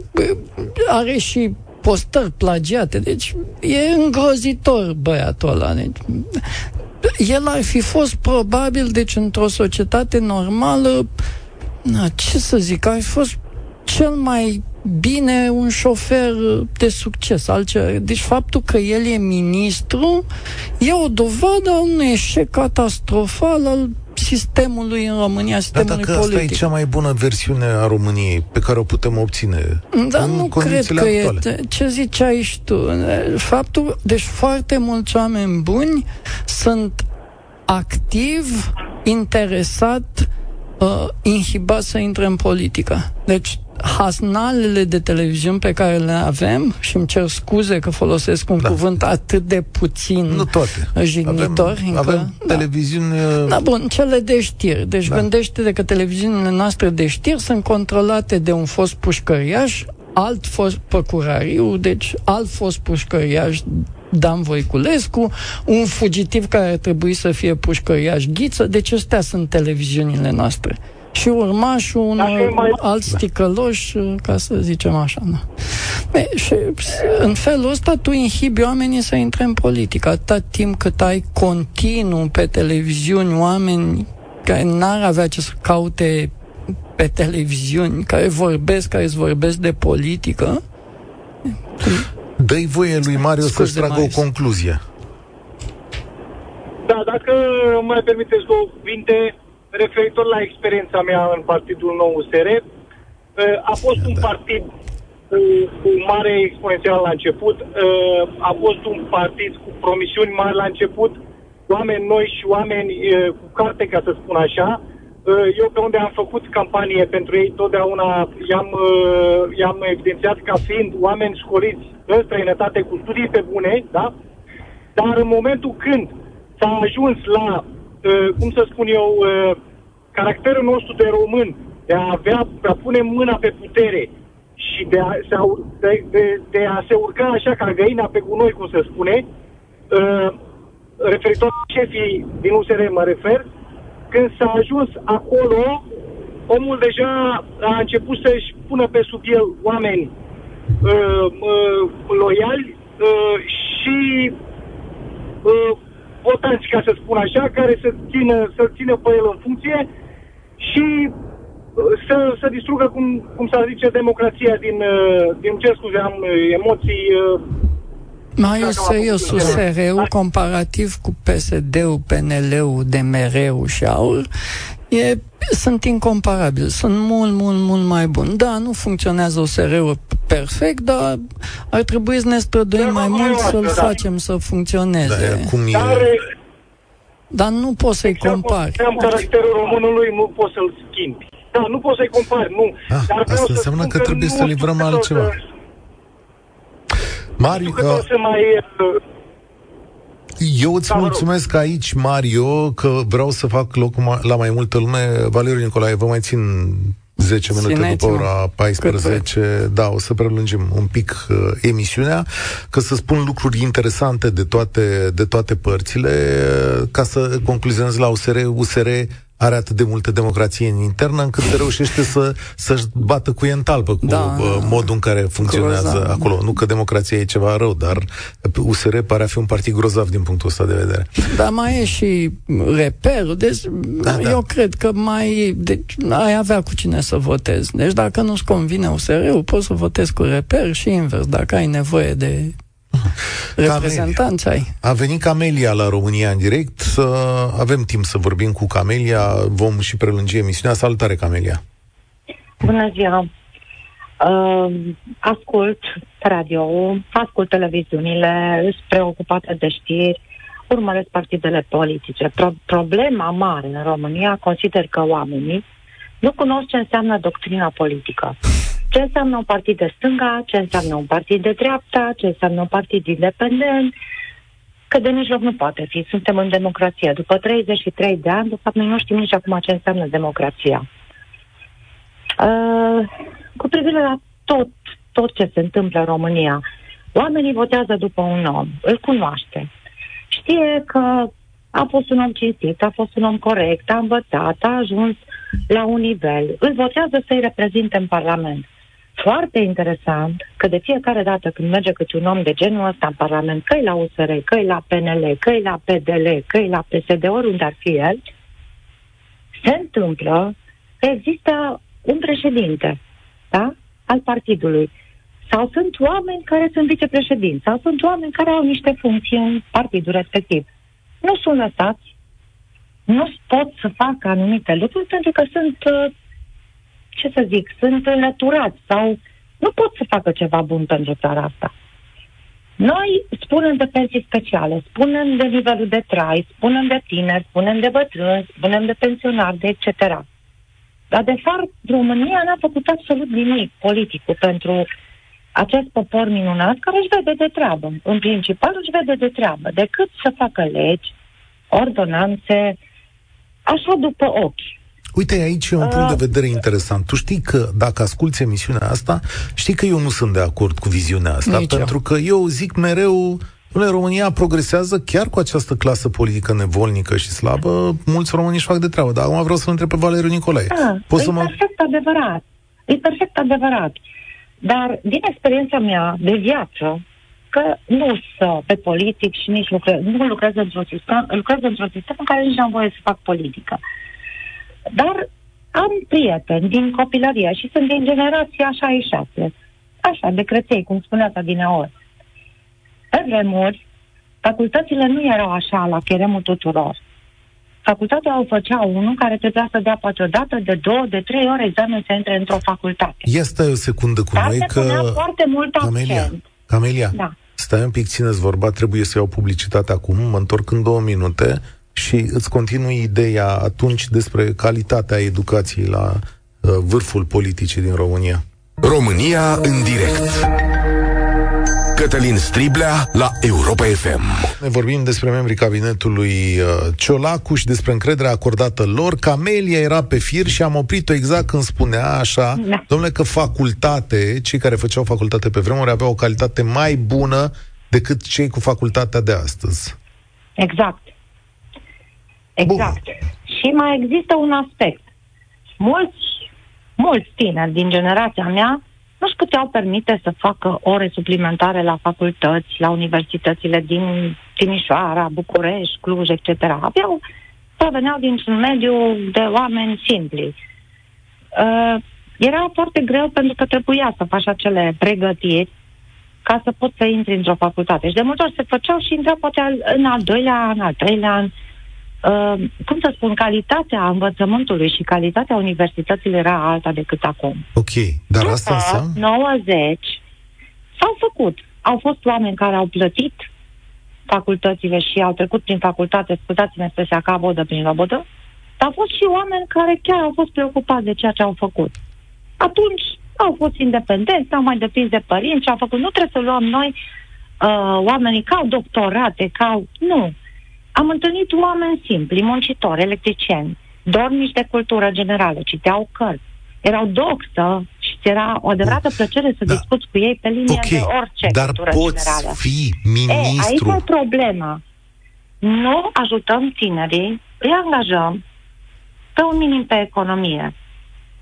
are și postări plagiate. Deci e îngrozitor băiatul ăla. Deci, el ar fi fost probabil, deci într-o societate normală, na, ce să zic, ar fi fost cel mai bine un șofer de succes. Altceva. Deci faptul că el e ministru e o dovadă a unui eșec catastrofal al sistemului în România, sistemului Dar dacă politic. asta e cea mai bună versiune a României pe care o putem obține Dar în nu cred că actuale. e... Ce ziceai și tu? Faptul, deci foarte mulți oameni buni sunt activ, interesat, uh, inhibat să intre în politică. Deci hasnalele de televiziuni pe care le avem, și îmi cer scuze că folosesc un Da. cuvânt atât de puțin Nu toate. jignitor. Avem, încă, avem da. televiziuni... uh, Da, bun, cele de știri. Deci Da. da. gândește că televiziunile noastre de știri sunt controlate de un fost pușcăriaș, alt fost procurariu, deci alt fost pușcăriaș Dan Voiculescu, un fugitiv care ar trebui să fie pușcăriaș Ghiță, deci astea sunt televiziunile noastre. Și urmașul unor Dacă e mai- alți sticăloși, ca să zicem așa. Da. Be, și în felul ăsta tu inhibi oamenii să intre în politică. Atâta timp cât ai continuu pe televiziuni oameni care n-ar avea ce să caute pe televiziuni, care vorbesc, care îți vorbesc de politică, Dă-i voie lui Mario Scuze, să-și tragă Marius. o concluzie. Da, dacă mai permiteți două cuvinte, referitor la experiența mea în Partidul Nou USR, eh, a fost un partid cu, cu mare exponențial la început, eh, a fost un partid cu promisiuni mari la început, oameni noi și oameni eh, cu carte, ca să spun așa. Eh, Eu pe unde am făcut campanie pentru ei, totdeauna i-am, eh, i-am evidențiat ca fiind oameni școliți în străinătate cu studii pe bune, da? Dar în momentul când s-a ajuns la, uh, cum să spun eu, uh, caracterul nostru de român, de a avea, de a pune mâna pe putere și de a, se, de, de, de a se urca așa ca găina pe gunoi, cum se spune, uh, referitor la șefii din USR mă refer, când s-a ajuns acolo, omul deja a început să-și pună pe sub el oameni uh, uh, loiali uh, și uh, votanți, ca să spun așa, care să țină, să țină pe el în funcție și să, să distrugă, cum, cum s-ar zice, democrația din, uh, din ce scuze, am uh, emoții uh, mai eu serios, USR-ul, comparativ cu PSD-ul, PNL-ul, DMR-ul și AUR, e, sunt incomparabili, sunt mult, mult, mult mai buni. Da, nu funcționează USR-ul perfect, dar ar trebui să ne străduim mai mult să-l da. facem să funcționeze. Da, cum e... Dar, dar nu poți să-i compari. Am caracterul românului, nu poți să-l schimbi. Da, nu poți să-i compari, nu. Ah, Dar asta înseamnă că, că trebuie să livrăm altceva. Să... Mario, uh, mai, uh... eu îți da, mulțumesc rog. aici, Mario, că vreau să fac loc la mai multă lume. Valeriu Nicolae, vă mai țin 10 minute Țineți-mă. după ora 14, da, o să prelungim un pic uh, emisiunea, că să spun lucruri interesante de toate, de toate părțile, uh, ca să concluzionez la USR, USR are atât de multă democrație în internă încât se reușește să, să-și bată cu în talpă cu da, modul în care funcționează grozav. acolo. Nu că democrația e ceva rău, dar USR pare a fi un partid grozav din punctul ăsta de vedere. Dar mai e și reperul. Deci da, da. eu da. cred că mai deci, ai avea cu cine să votezi. Deci dacă nu-ți convine USR-ul, poți să votezi cu reper și invers. Dacă ai nevoie de reprezentanți ai. A venit Camelia la România în direct. Avem timp să vorbim cu Camelia. Vom și prelungi emisiunea. Salutare, Camelia! Bună ziua! Uh, ascult radio, ascult televiziunile, sunt preocupată de știri, urmăresc partidele politice. Pro- problema mare în România, consider că oamenii nu cunosc ce înseamnă doctrina politică ce înseamnă un partid de stânga, ce înseamnă un partid de dreapta, ce înseamnă un partid independent, că de nici loc nu poate fi. Suntem în democrație. După 33 de ani, de fapt, noi nu știm nici acum ce înseamnă democrația. Uh, cu privire la tot, tot ce se întâmplă în România, oamenii votează după un om, îl cunoaște. Știe că a fost un om cinstit, a fost un om corect, a învățat, a ajuns la un nivel. Îl votează să-i reprezinte în Parlament foarte interesant că de fiecare dată când merge câte un om de genul ăsta în Parlament, că la USR, că la PNL, că la PDL, că la PSD, oriunde ar fi el, se întâmplă că există un președinte da? al partidului. Sau sunt oameni care sunt vicepreședinți, sau sunt oameni care au niște funcții în partidul respectiv. Nu sunt lăsați, nu pot să facă anumite lucruri pentru că sunt uh, ce să zic, sunt înlăturați sau nu pot să facă ceva bun pentru țara asta. Noi spunem de pensii speciale, spunem de nivelul de trai, spunem de tineri, spunem de bătrâni, spunem de pensionari, de etc. Dar, de fapt, România n-a făcut absolut nimic politicul pentru acest popor minunat care își vede de treabă. În principal își vede de treabă, decât să facă legi, ordonanțe, așa după ochi. Uite, aici e un punct de vedere interesant. Tu știi că, dacă asculți emisiunea asta, știi că eu nu sunt de acord cu viziunea asta, Nici pentru eu. că eu zic mereu Dom'le, România progresează chiar cu această clasă politică nevolnică și slabă. Mulți români își fac de treabă. Dar acum vreau să-l întreb pe Valeriu Nicolae. Da, Poți e să mă... perfect adevărat. E perfect adevărat. Dar din experiența mea de viață, că nu sunt pe politic și nici lucrez, nu lucrez într-un sistem, lucrez într-un sistem în care nici nu am voie să fac politică. Dar am prieteni din copilărie și sunt din generația 66. Așa, de creței, cum spuneați adineori. Pe vremuri, facultățile nu erau așa la cheremul tuturor. Facultatea o făcea unul care trebuia să dea poate o dată, de două, de trei ore examen să intre într-o facultate. Ia stai o secundă cu Dar noi că... foarte mult Camelia, accent. Camelia, da. stai un pic, țineți vorba, trebuie să iau publicitate acum, mă întorc în două minute și îți continui ideea atunci despre calitatea educației la uh, vârful politicii din România. România în direct Cătălin Striblea la Europa FM. Ne vorbim despre membrii cabinetului uh, Ciolacu și despre încrederea acordată lor. Camelia era pe fir și am oprit-o exact când spunea așa, da. domnule, că facultate, cei care făceau facultate pe vremuri aveau o calitate mai bună decât cei cu facultatea de astăzi. Exact. Exact. Bun. Și mai există un aspect. Mulți, mulți tineri din generația mea nu-și puteau permite să facă ore suplimentare la facultăți, la universitățile din Timișoara, București, Cluj, etc. Aveau, proveneau dintr-un mediu de oameni simpli. Uh, era foarte greu pentru că trebuia să faci acele pregătiri ca să poți să intri într-o facultate. Și de multe ori se făceau și intra poate în al doilea an, al treilea an, Uh, cum să spun, calitatea învățământului și calitatea universităților era alta decât acum. Ok, dar După asta înseamnă? 90 s-au făcut. Au fost oameni care au plătit facultățile și au trecut prin facultate, scuzați-mi expresia, ca bodă prin lobodă, dar au fost și oameni care chiar au fost preocupați de ceea ce au făcut. Atunci au fost independenți, au mai depins de părinți și au făcut. Nu trebuie să luăm noi uh, oamenii ca au doctorate, ca au... Nu. Am întâlnit oameni simpli, muncitori, electricieni, dornici de cultură generală, citeau cărți, erau doxă și era o adevărată Bun. să da. discuți cu ei pe linie okay. de orice Dar cultură poți generală. fi ministru. E, aici e problema. Nu ajutăm tinerii, îi angajăm pe un minim pe economie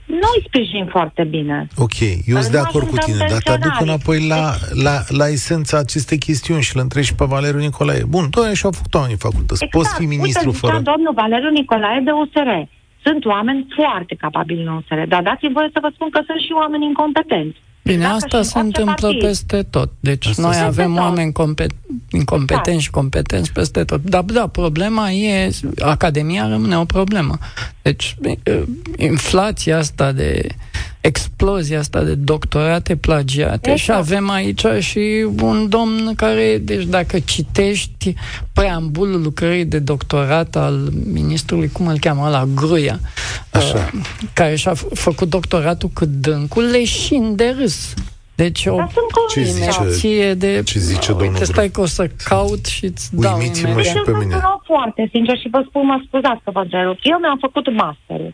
noi sprijin foarte bine. Ok, eu sunt de acord cu tine, dar te aduc înapoi la, la, la esența acestei chestiuni și îl întreb și pe Valeriu Nicolae. Bun, doamne, și-au făcut oamenii facultăți. Exact. Poți fi ministru Uite, fără... domnul Valeriu Nicolae de USR. Sunt oameni foarte capabili în USR, dar dați-mi voie să vă spun că sunt și oameni incompetenți. Bine, Dacă asta se întâmplă partid. peste tot. Deci asta noi avem tot. oameni compet- incompetenți da. și competenți peste tot. Dar, da, problema e, Academia rămâne o problemă. Deci, inflația asta de explozia asta de doctorate plagiate exact. și avem aici și un domn care, deci dacă citești preambulul lucrării de doctorat al ministrului, cum îl cheamă, la Gruia, uh, care și-a f- făcut doctoratul cu dâncul, leșin de râs. Deci o ce zice, de... Ce zice domnul Uite, stai că o să caut și îți dau Uimiți-mă și pe mine. Eu foarte sincer și vă spun, mă scuzați că vă întrerup. Eu mi-am făcut masterul.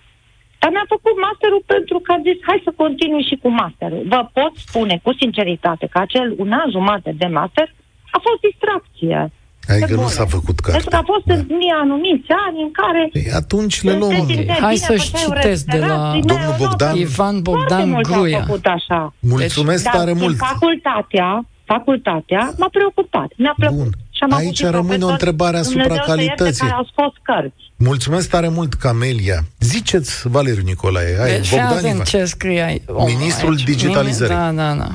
Dar mi-am făcut masterul pentru că am zis, hai să continui și cu masterul. Vă pot spune cu sinceritate că acel un an jumate de master a fost distracție. Adică nu s-a făcut carte. Pentru că a fost da. în anumiți ani în care... Ei, atunci le luăm. Hai să-și citesc de la domnul Bogdan. Ivan Bogdan Gruia. făcut așa. Mulțumesc deci, tare mult. facultatea, facultatea m-a preocupat. Mi-a plăcut. Bun. Și am Aici rămâne o întrebare asupra Dumnezeu calității. Care au scos cărți. Mulțumesc tare mult, Camelia. Ziceți, Valeriu Nicolae, ai, deci, Bogdan ce scrie ai, Ministrul aici. digitalizării. Da, da, da.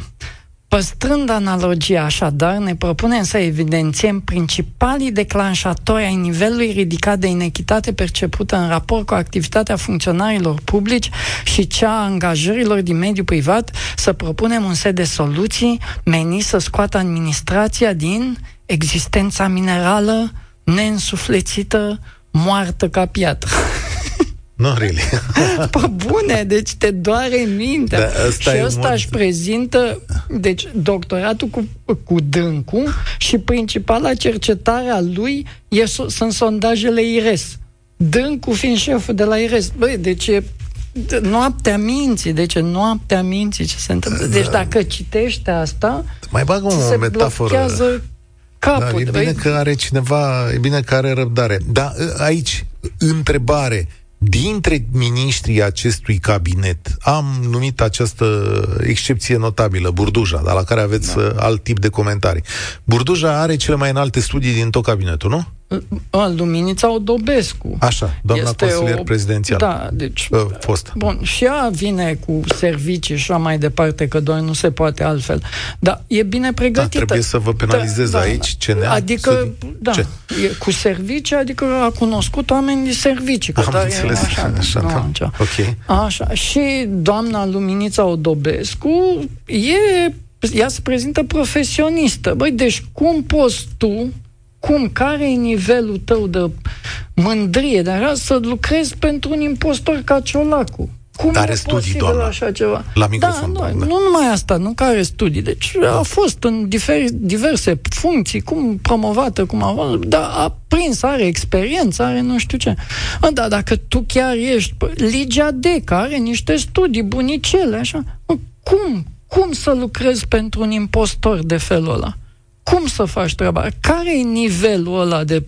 Păstrând analogia așadar, ne propunem să evidențiem principalii declanșatori ai nivelului ridicat de inechitate percepută în raport cu activitatea funcționarilor publici și cea a angajărilor din mediul privat, să propunem un set de soluții meni să scoată administrația din existența minerală neînsuflețită, moartă ca piatră. Nu, no, really. Pe bune, deci te doare mintea. Da, și ăsta își prezintă, deci, doctoratul cu, cu dâncu și principala cercetare a lui e, sunt sondajele IRES. Dâncu fiind șeful de la IRES. Băi, deci e noaptea minții, deci noaptea minții ce se întâmplă. Deci dacă citești asta, mai bag o metaforă capul. Da, e bine că are cineva, e bine că are răbdare. Dar aici, întrebare, dintre miniștrii acestui cabinet, am numit această excepție notabilă, Burduja, dar la care aveți da. alt tip de comentarii. Burduja are cele mai înalte studii din tot cabinetul, nu? Al Duminița Odobescu. Așa, doamna este consilier o... prezidențial. Da, deci... Uh, fost. Bun, și ea vine cu servicii și așa mai departe, că doar nu se poate altfel. Dar e bine pregătită. Da, trebuie să vă penalizez da, aici ce ne Adică, să... da, ce? E cu servicii, adică a cunoscut oameni de servicii. Că Am dar înțeles, e așa, așa, nu, da. așa. Ok. Așa, și doamna Luminița Odobescu e ea se prezintă profesionistă. Băi, deci cum poți tu cum, care e nivelul tău de mândrie, dar să lucrezi pentru un impostor ca Ciolacu? cum Are e studii, posibil doamna. așa ceva? La microfon, da, doamna. nu, nu numai asta, nu care studii. Deci a fost în difer- diverse funcții, cum promovată, cum a fost, dar a prins, are experiență, are nu știu ce. Mă, Dar dacă tu chiar ești pă, Ligia Deca, are niște studii bunicele, așa, mă, cum? Cum să lucrezi pentru un impostor de felul ăla? Cum să faci treaba? Care e nivelul ăla de...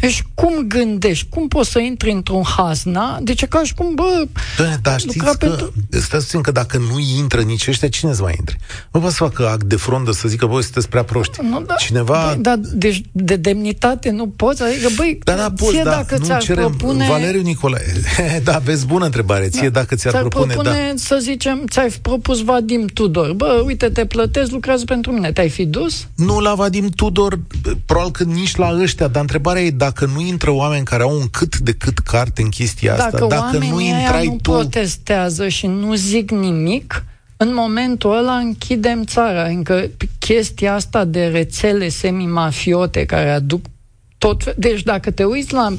Deci cum gândești? Cum poți să intri într-un hazna? Deci e ca și cum, bă... Doamne, dar știți lucra că, pentru- stați puțin că dacă nu intră nici ăștia, cine să mai intre? Nu poate să facă act de frondă să zică, voi sunteți prea proști. Nu, da, Cineva... Băi, da, deci de demnitate nu poți? Adică, băi, Da, da, poți, ție da, dacă nu ți-ar cerem... propune... Valeriu Nicolae, da, aveți bună întrebare. Ție dacă ți-ar, ți-ar propune, propune, da. să zicem, ți-ai propus Vadim Tudor. Bă, uite, te plătesc, lucrează pentru mine. Te-ai fi dus? Nu la Vadim Tudor, probabil că nici la ăștia, dar întrebarea e dacă nu intră oameni care au un cât de cât carte în chestia asta, Dacă, dacă oamenii nu ăia intrai nu tu... protestează și nu zic nimic, în momentul ăla închidem țara. Încă chestia asta de rețele semimafiote care aduc tot... fe- Deci dacă te uiți la,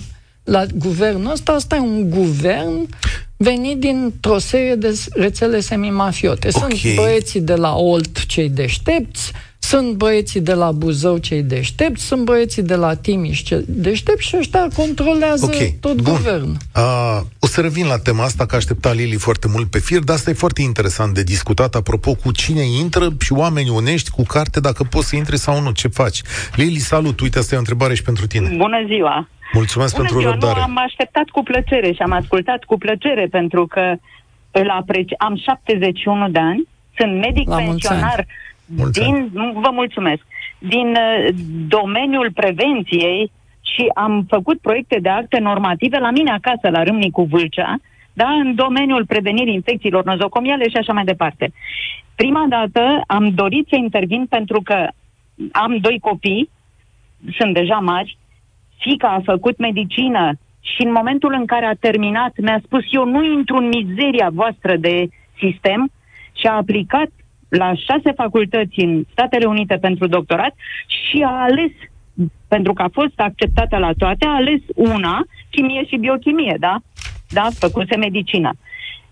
la guvernul ăsta, asta e un guvern venit dintr-o serie de s- rețele semimafiote. Sunt Ok. băieții de la Olt cei deștepți, sunt băieții de la Buzău cei deștepți, sunt băieții de la Timiș cei deștepți și ăștia controlează Ok, tot bun. guvernul. Uh, o să revin la tema asta, că aștepta Lili foarte mult pe fir, dar asta e foarte interesant de discutat, apropo, cu cine intră și oameni onești cu carte, dacă poți să intri sau nu, ce faci. Lili, salut, uite, asta e o întrebare și pentru tine. Bună ziua! Mulțumesc Bună pentru ziua! răbdare. Nu, am așteptat cu plăcere și am ascultat cu plăcere pentru că îl apreci... am 71 de ani, sunt medic La mulți pensionar Mulți din, vă mulțumesc, din uh, domeniul prevenției și am făcut proiecte de acte normative la mine acasă, la Râmnicu Vâlcea, da, în domeniul prevenirii infecțiilor nozocomiale și așa mai departe. Prima dată am dorit să intervin pentru că am doi copii, sunt deja mari, fica a făcut medicină și în momentul în care a terminat mi-a spus eu nu intru în mizeria voastră de sistem. Și a aplicat la șase facultăți în Statele Unite pentru doctorat și a ales, pentru că a fost acceptată la toate, a ales una, chimie și biochimie, da? Da, făcuse medicină.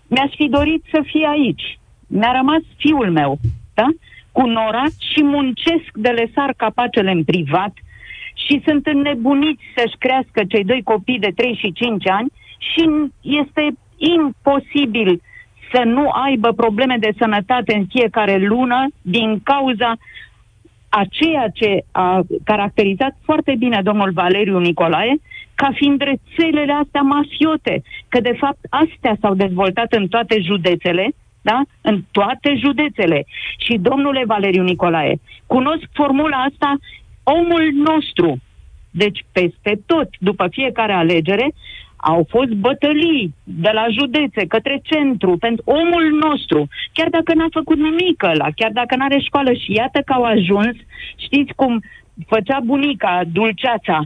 Mi-aș fi dorit să fie aici. Mi-a rămas fiul meu, da? Cu norat și muncesc de le sar capacele în privat și sunt înnebuniți să-și crească cei doi copii de 3 și 5 ani și este imposibil să nu aibă probleme de sănătate în fiecare lună din cauza a ceea ce a caracterizat foarte bine domnul Valeriu Nicolae, ca fiind rețelele astea mafiote, că de fapt astea s-au dezvoltat în toate județele, da? În toate județele. Și domnule Valeriu Nicolae, cunosc formula asta omul nostru. Deci peste tot, după fiecare alegere, au fost bătălii de la județe către centru pentru omul nostru, chiar dacă n-a făcut nimic ăla, chiar dacă n-are școală și iată că au ajuns, știți cum făcea bunica dulceața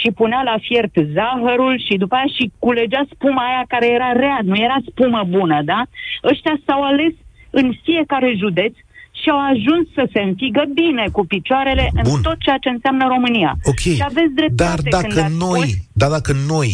și punea la fiert zahărul și după aia și culegea spuma aia care era rea, nu era spumă bună, da? Ăștia s-au ales în fiecare județ și au ajuns să se înfigă bine cu picioarele Bun. în tot ceea ce înseamnă România. Ok, Și aveți dreptate dar când dacă ați noi, spus- dar dacă noi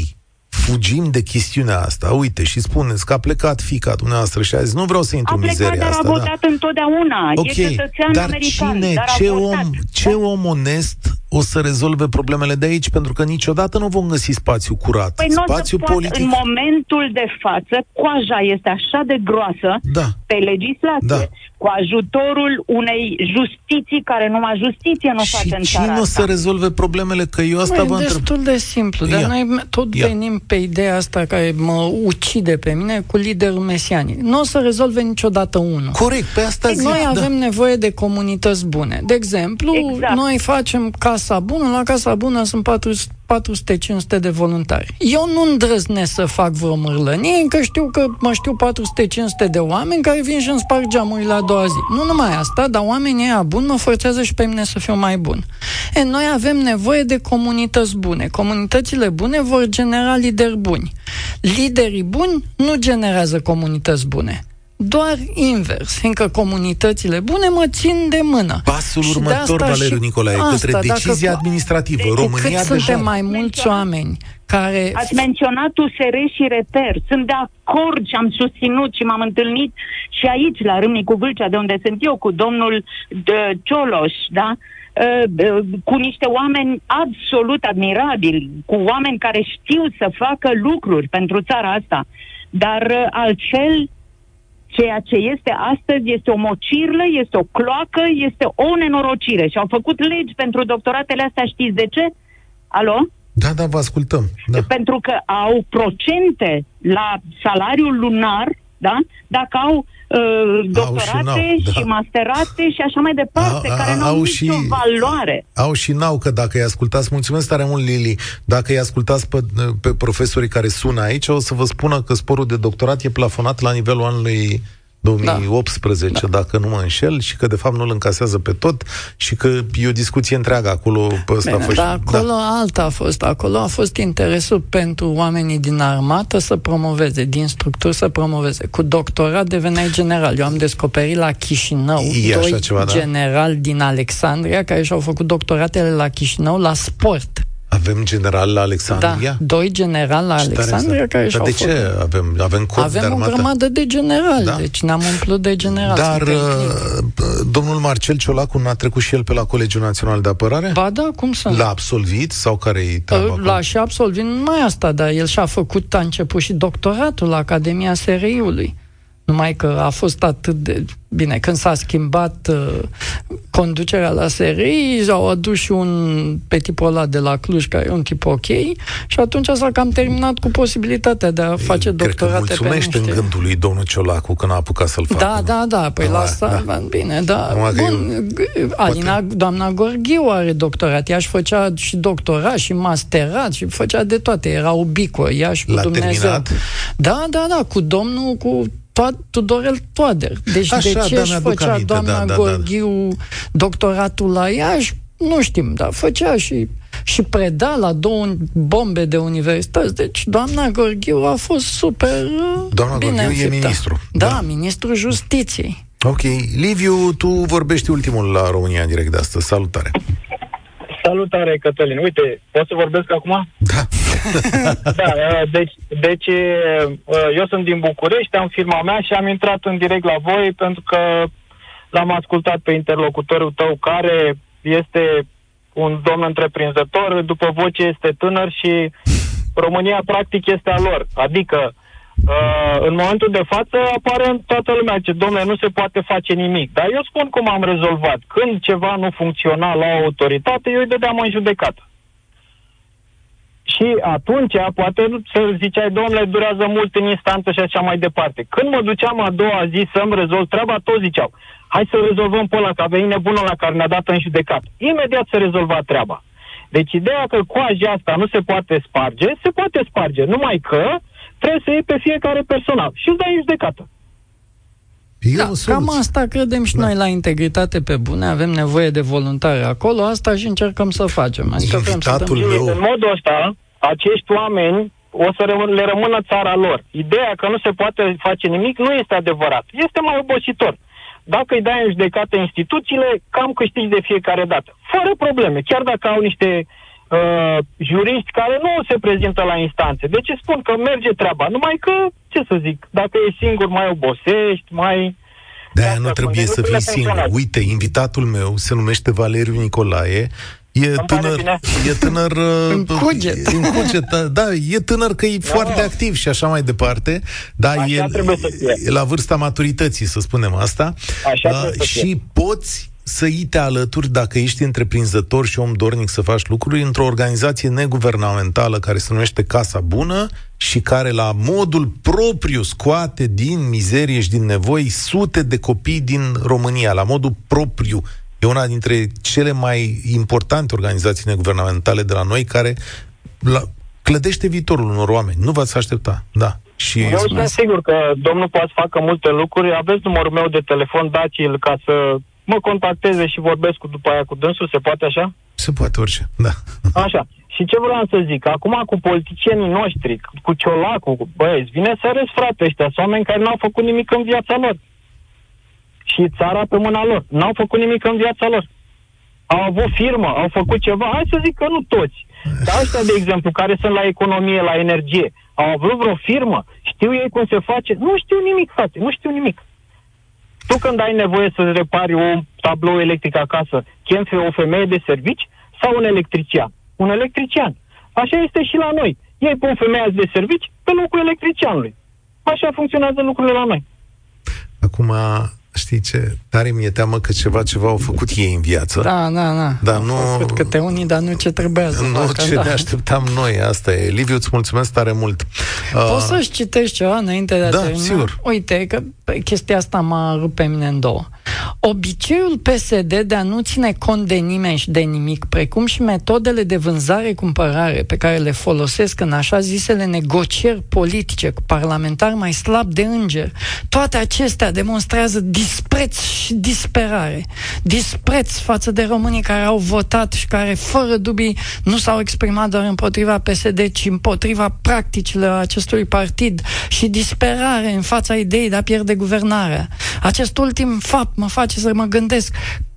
fugim de chestiunea asta, uite, și spuneți că a plecat fica dumneavoastră și a zis, nu vreau să intru A în plecat, mizeria dar asta. a da. votat întotdeauna. Ok, E cetățean dar american, cine, dar a ce votat. om, ce Da? om onest o să rezolve problemele de aici? Pentru că niciodată nu vom găsi spațiu curat. Păi nu o să spațiu poată, politic. în momentul de față, coaja este așa de groasă Da. pe legislație, Da. cu ajutorul unei justiții care numai justiție nu face și în cine țara o să asta. rezolve problemele? Că eu asta Asta vă e întreb. destul de simplu, dar Ia. noi tot Ia. venim pe ideea asta care mă ucide pe mine cu liderul mesianic. Nu o să rezolve niciodată unul. Corect, pe asta zic. Noi da. avem nevoie de comunități bune. De exemplu, Exact. noi facem Casa Bună, la Casa Bună sunt 400-500 de voluntari. Eu nu îndrăznesc să fac vreo mărlănie, încă știu că mă știu 400-500 de oameni care vin și îmi sparg geamurile a doua zi. Nu numai asta, dar oamenii ăia buni mă forțează și pe mine să fiu mai bun. E, noi avem nevoie de comunități bune. Comunitățile bune vor genera lideri buni. Liderii buni nu generează comunități bune. Doar invers, fiindcă comunitățile bune mă țin de mână. Pasul Și de următor, asta Valeriu și Nicolae, asta, către dacă decizie cu- administrativă. Cu România cât deja... suntem mai mulți oameni care... Ați menționat USR și Reper. Sunt de acord și am susținut și m-am întâlnit și aici, la Râmnicu Vâlcea, de unde sunt eu, cu domnul de Cioloș, da? Uh, uh, cu niște oameni absolut admirabili, cu oameni care știu să facă lucruri pentru țara asta. Dar uh, altfel, ceea ce este astăzi este o mocirlă, este o cloacă, este o nenorocire. Și au făcut legi pentru doctoratele astea, știți de ce? Alo? Da, da, vă ascultăm. Da. pentru că au procente la salariul lunar, da? Dacă au uh, doctorate n-au, și, da. masterate și așa mai departe, A- a- care nu au au și- nicio valoare. Au și n-au, că dacă îi ascultați, mulțumesc tare mult, Lili, dacă îi ascultați pe, pe profesorii care sună aici, o să vă spună că sporul de doctorat e plafonat la nivelul anului 2018, da. dacă nu mă înșel, și că de fapt nu-l încasează pe tot și că e o discuție întreagă acolo pe ăsta. Bine, fă- dar acolo da. alta a fost. Acolo a fost interesul pentru oamenii din armată să promoveze, din structuri să promoveze. Cu doctorat deveneai general. Eu am descoperit la Chișinău E așa doi ceva, da? generali din Alexandria care și-au făcut doctoratele la Chișinău la sport. Avem general la Da, Alexandria? doi generali la Ce tare Alexandria asta. care Dar și-au de făcut. ce avem, avem cod de Avem o armată? grămadă de generali, Da. deci ne-am umplut de generali. Dar Suntem plini. uh, domnul Marcel Ciolacu n-a trecut și el pe la Colegiul Național de Apărare? Ba da, cum să nu? L-a absolvit sau care-i treaba acolo? L-a și absolvit, nu mai asta, dar el și-a făcut, a început și doctoratul la Academia SRI-ului. Numai că a fost atât de... Bine, când s-a schimbat uh, conducerea la SRI, au adus și un pe tipul ăla de la Cluj, care e un tip ok, și atunci s-a cam terminat cu posibilitatea de a face Cred că doctorate pe mulțumește niște... în gândul lui domnul Ciolacu când a apucat să-l facă. Da, da, da, păi Da, la asta, da. bine, da. Acum că Bun, g- Alina, doamna Gorghiu are doctorat, ea și făcea și doctorat și masterat și făcea de toate, era ubico, ea și cu L-a Dumnezeu. terminat? Da, da, da, cu domnul, cu to- Tudorel Toader. Deci Așa, de ce da, își mi-aduc făcea aminte, doamna da, da, da. Gorghiu doctoratul la Iași? Nu știm, dar făcea și și preda la două bombe de universități. Deci doamna Gorghiu a fost super uh, Doamna bine Gorghiu e înfiptă. ministru. Da, Da. ministrul justiției. Ok. Liviu, tu vorbești ultimul la România în direct de astăzi. Salutare. Salutare, Cătălin. Uite, pot să vorbesc acum? Da. Da, uh, deci, deci uh, eu sunt din București, am firma mea și am intrat în direct la voi pentru că l-am ascultat pe interlocutorul tău care este un domn întreprinzător, după voce este tânăr și România practic este a lor. Adică Uh, în momentul de față apare în toată lumea ce, domnule, nu se poate face nimic. Dar eu spun cum am rezolvat. Când ceva nu funcționa la o autoritate, eu îi dădeam în judecată. Și atunci, poate să ziceai, domnule, durează mult în instanță și așa mai departe. Când mă duceam a doua zi să-mi rezolv treaba, toți ziceau, hai să rezolvăm pe ăla, că a venit nebunul la care ne-a dat în judecat. Imediat se rezolva treaba. Deci ideea că coaja asta nu se poate sparge, se poate sparge, numai că trebuie să iei pe fiecare personal și îți dai în judecată. E Da, o soluție. cam asta credem și Da. noi la integritate pe bune, avem nevoie de voluntari acolo, asta și încercăm să facem. Adică vrem să Invitatul dăm... Și meu- în modul ăsta, acești oameni o să răm- le rămână țara lor. Ideea că nu se poate face nimic nu este adevărat. Este mai obositor. Dacă îi dai în judecată instituțiile, cam câștigi de fiecare dată. Fără probleme. Chiar dacă au niște uh, juriști care nu se prezintă la instanțe. Deci spun că merge treaba. Numai că, ce să zic, dacă ești singur, mai obosești, mai... De-aia Asta nu trebuie spun. să Deci fii lucrurile singur. funcționează. Uite, invitatul meu se numește Valeriu Nicolae. E pare tânăr, bine. e tânăr uh, În cuget. în cuget, da, da, e tânăr că e foarte activ și așa mai departe, dar Așa e, trebuie să fie. e la vârsta maturității, să spunem asta. Așa Uh, trebuie să fie. și poți să îi te alături dacă ești întreprinzător și om dornic să faci lucruri într-o organizație neguvernamentală care se numește Casa Bună și care la modul propriu scoate din mizerie și din nevoi sute de copii din România, la modul propriu. E una dintre cele mai importante organizații neguvernamentale de la noi care la, clădește viitorul unor oameni. Nu v-ați aștepta, da. Și Eu sunt sigur că domnul poate să facă multe lucruri. Aveți numărul meu de telefon, dați-l ca să mă contacteze și vorbesc cu după aia cu dânsul, se poate așa? Se poate orice, da. Așa. Și ce vreau să zic, acum cu politicienii noștri, cu Ciolacu, cu băieți, vine să râs, frate, ăștia sunt oameni care n-au făcut nimic în viața lor. Și țara pe mâna lor. N-au făcut nimic în viața lor. Au avut firmă, au făcut ceva, hai să zic că nu toți. Dar ăștia, de exemplu, care sunt la economie, la energie, au avut vreo firmă, știu ei cum se face? Nu știu nimic, frate, nu știu nimic. Tu când ai nevoie să repari un tablou electric acasă, chemi o femeie de servici sau un electrician? Un electrician. Așa este și la noi. Ei pun femeia de servici pe locul electricianului. Așa funcționează lucrurile la noi. Acum, știi ce, tare mi-e teamă că ceva, ceva au făcut ei în viață. Da, da, da. Dar nu... Făcut câte unii, dar nu ce trebuia să Nu facă, ce da. ne așteptam noi, asta e. Liviu, îți mulțumesc tare mult. Poți să-și citești ceva înainte de a Da, termina? sigur. Uite, că pe, chestia asta m-a rupt pe mine în două. Obiceiul PSD de a nu ține cont de nimeni și de nimic, precum și metodele de vânzare-cumpărare pe care le folosesc în așa zisele negocieri politice cu parlamentari mai slab de înger, toate acestea demonstrează dispreț și disperare. Dispreț față de românii care au votat și care, fără dubii, nu s-au exprimat doar împotriva PSD, ci împotriva practicilor acestui partid și disperare în fața ideii de a pierde guvernarea. Acest ultim fapt mă face să mă gândesc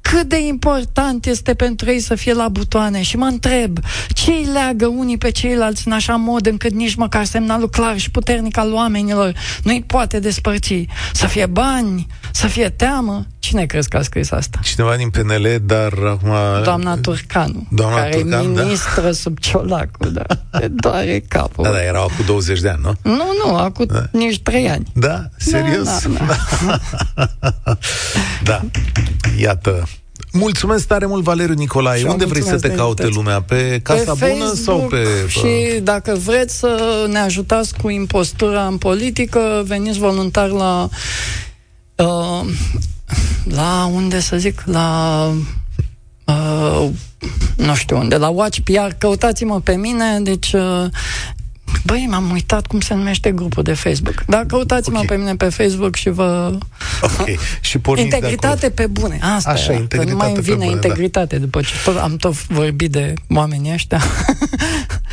cât de important este pentru ei să fie la butoane și mă întreb ce îi leagă unii pe ceilalți în așa mod încât nici măcar semnalul clar și puternic al oamenilor nu îi poate despărți. Să fie bani, să fie teamă. Cine crezi că a scris asta? Cineva din PNL, dar acum... Doamna Turcanu, Doamna care Turcan, e da. ministră sub Ciolacu, da. Te doare capul. Da, da, erau cu 20 de ani, nu? Nu, nu, acum Da. nici trei ani. Da? Serios? Da, da, da. Iată. Mulțumesc tare mult, Valeriu Nicolae. Și eu Unde vrei să mulțumesc te de caute invitație. lumea? Pe Casa pe Bună sau Facebook pe... Și dacă vreți să ne ajutați cu impostura în politică, veniți voluntar la... Uh, la unde să zic? La... Uh, nu știu unde, la Watch PR, căutați-mă pe mine, deci uh, Băi, m-am uitat cum se numește grupul de Facebook. Dar căutați-mă Ok. pe mine pe Facebook și vă... Ok. Și porniți de Integritate pe bune. Asta Așa, era, că integritate nu mai îmi pe vine bune, da. integritate după ce tot, am tot vorbit de oamenii ăștia.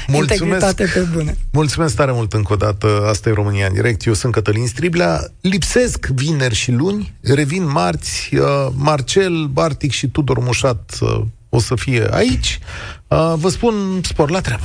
Mulțumesc. integritate pe bune. Mulțumesc tare mult încă o dată. Asta e România în direct. Eu sunt Cătălin Striblea. Lipsesc vineri și luni. Revin marți. Uh, Marcel, Bartic și Tudor Mușat uh, o să fie aici. Uh, vă spun spor la treabă.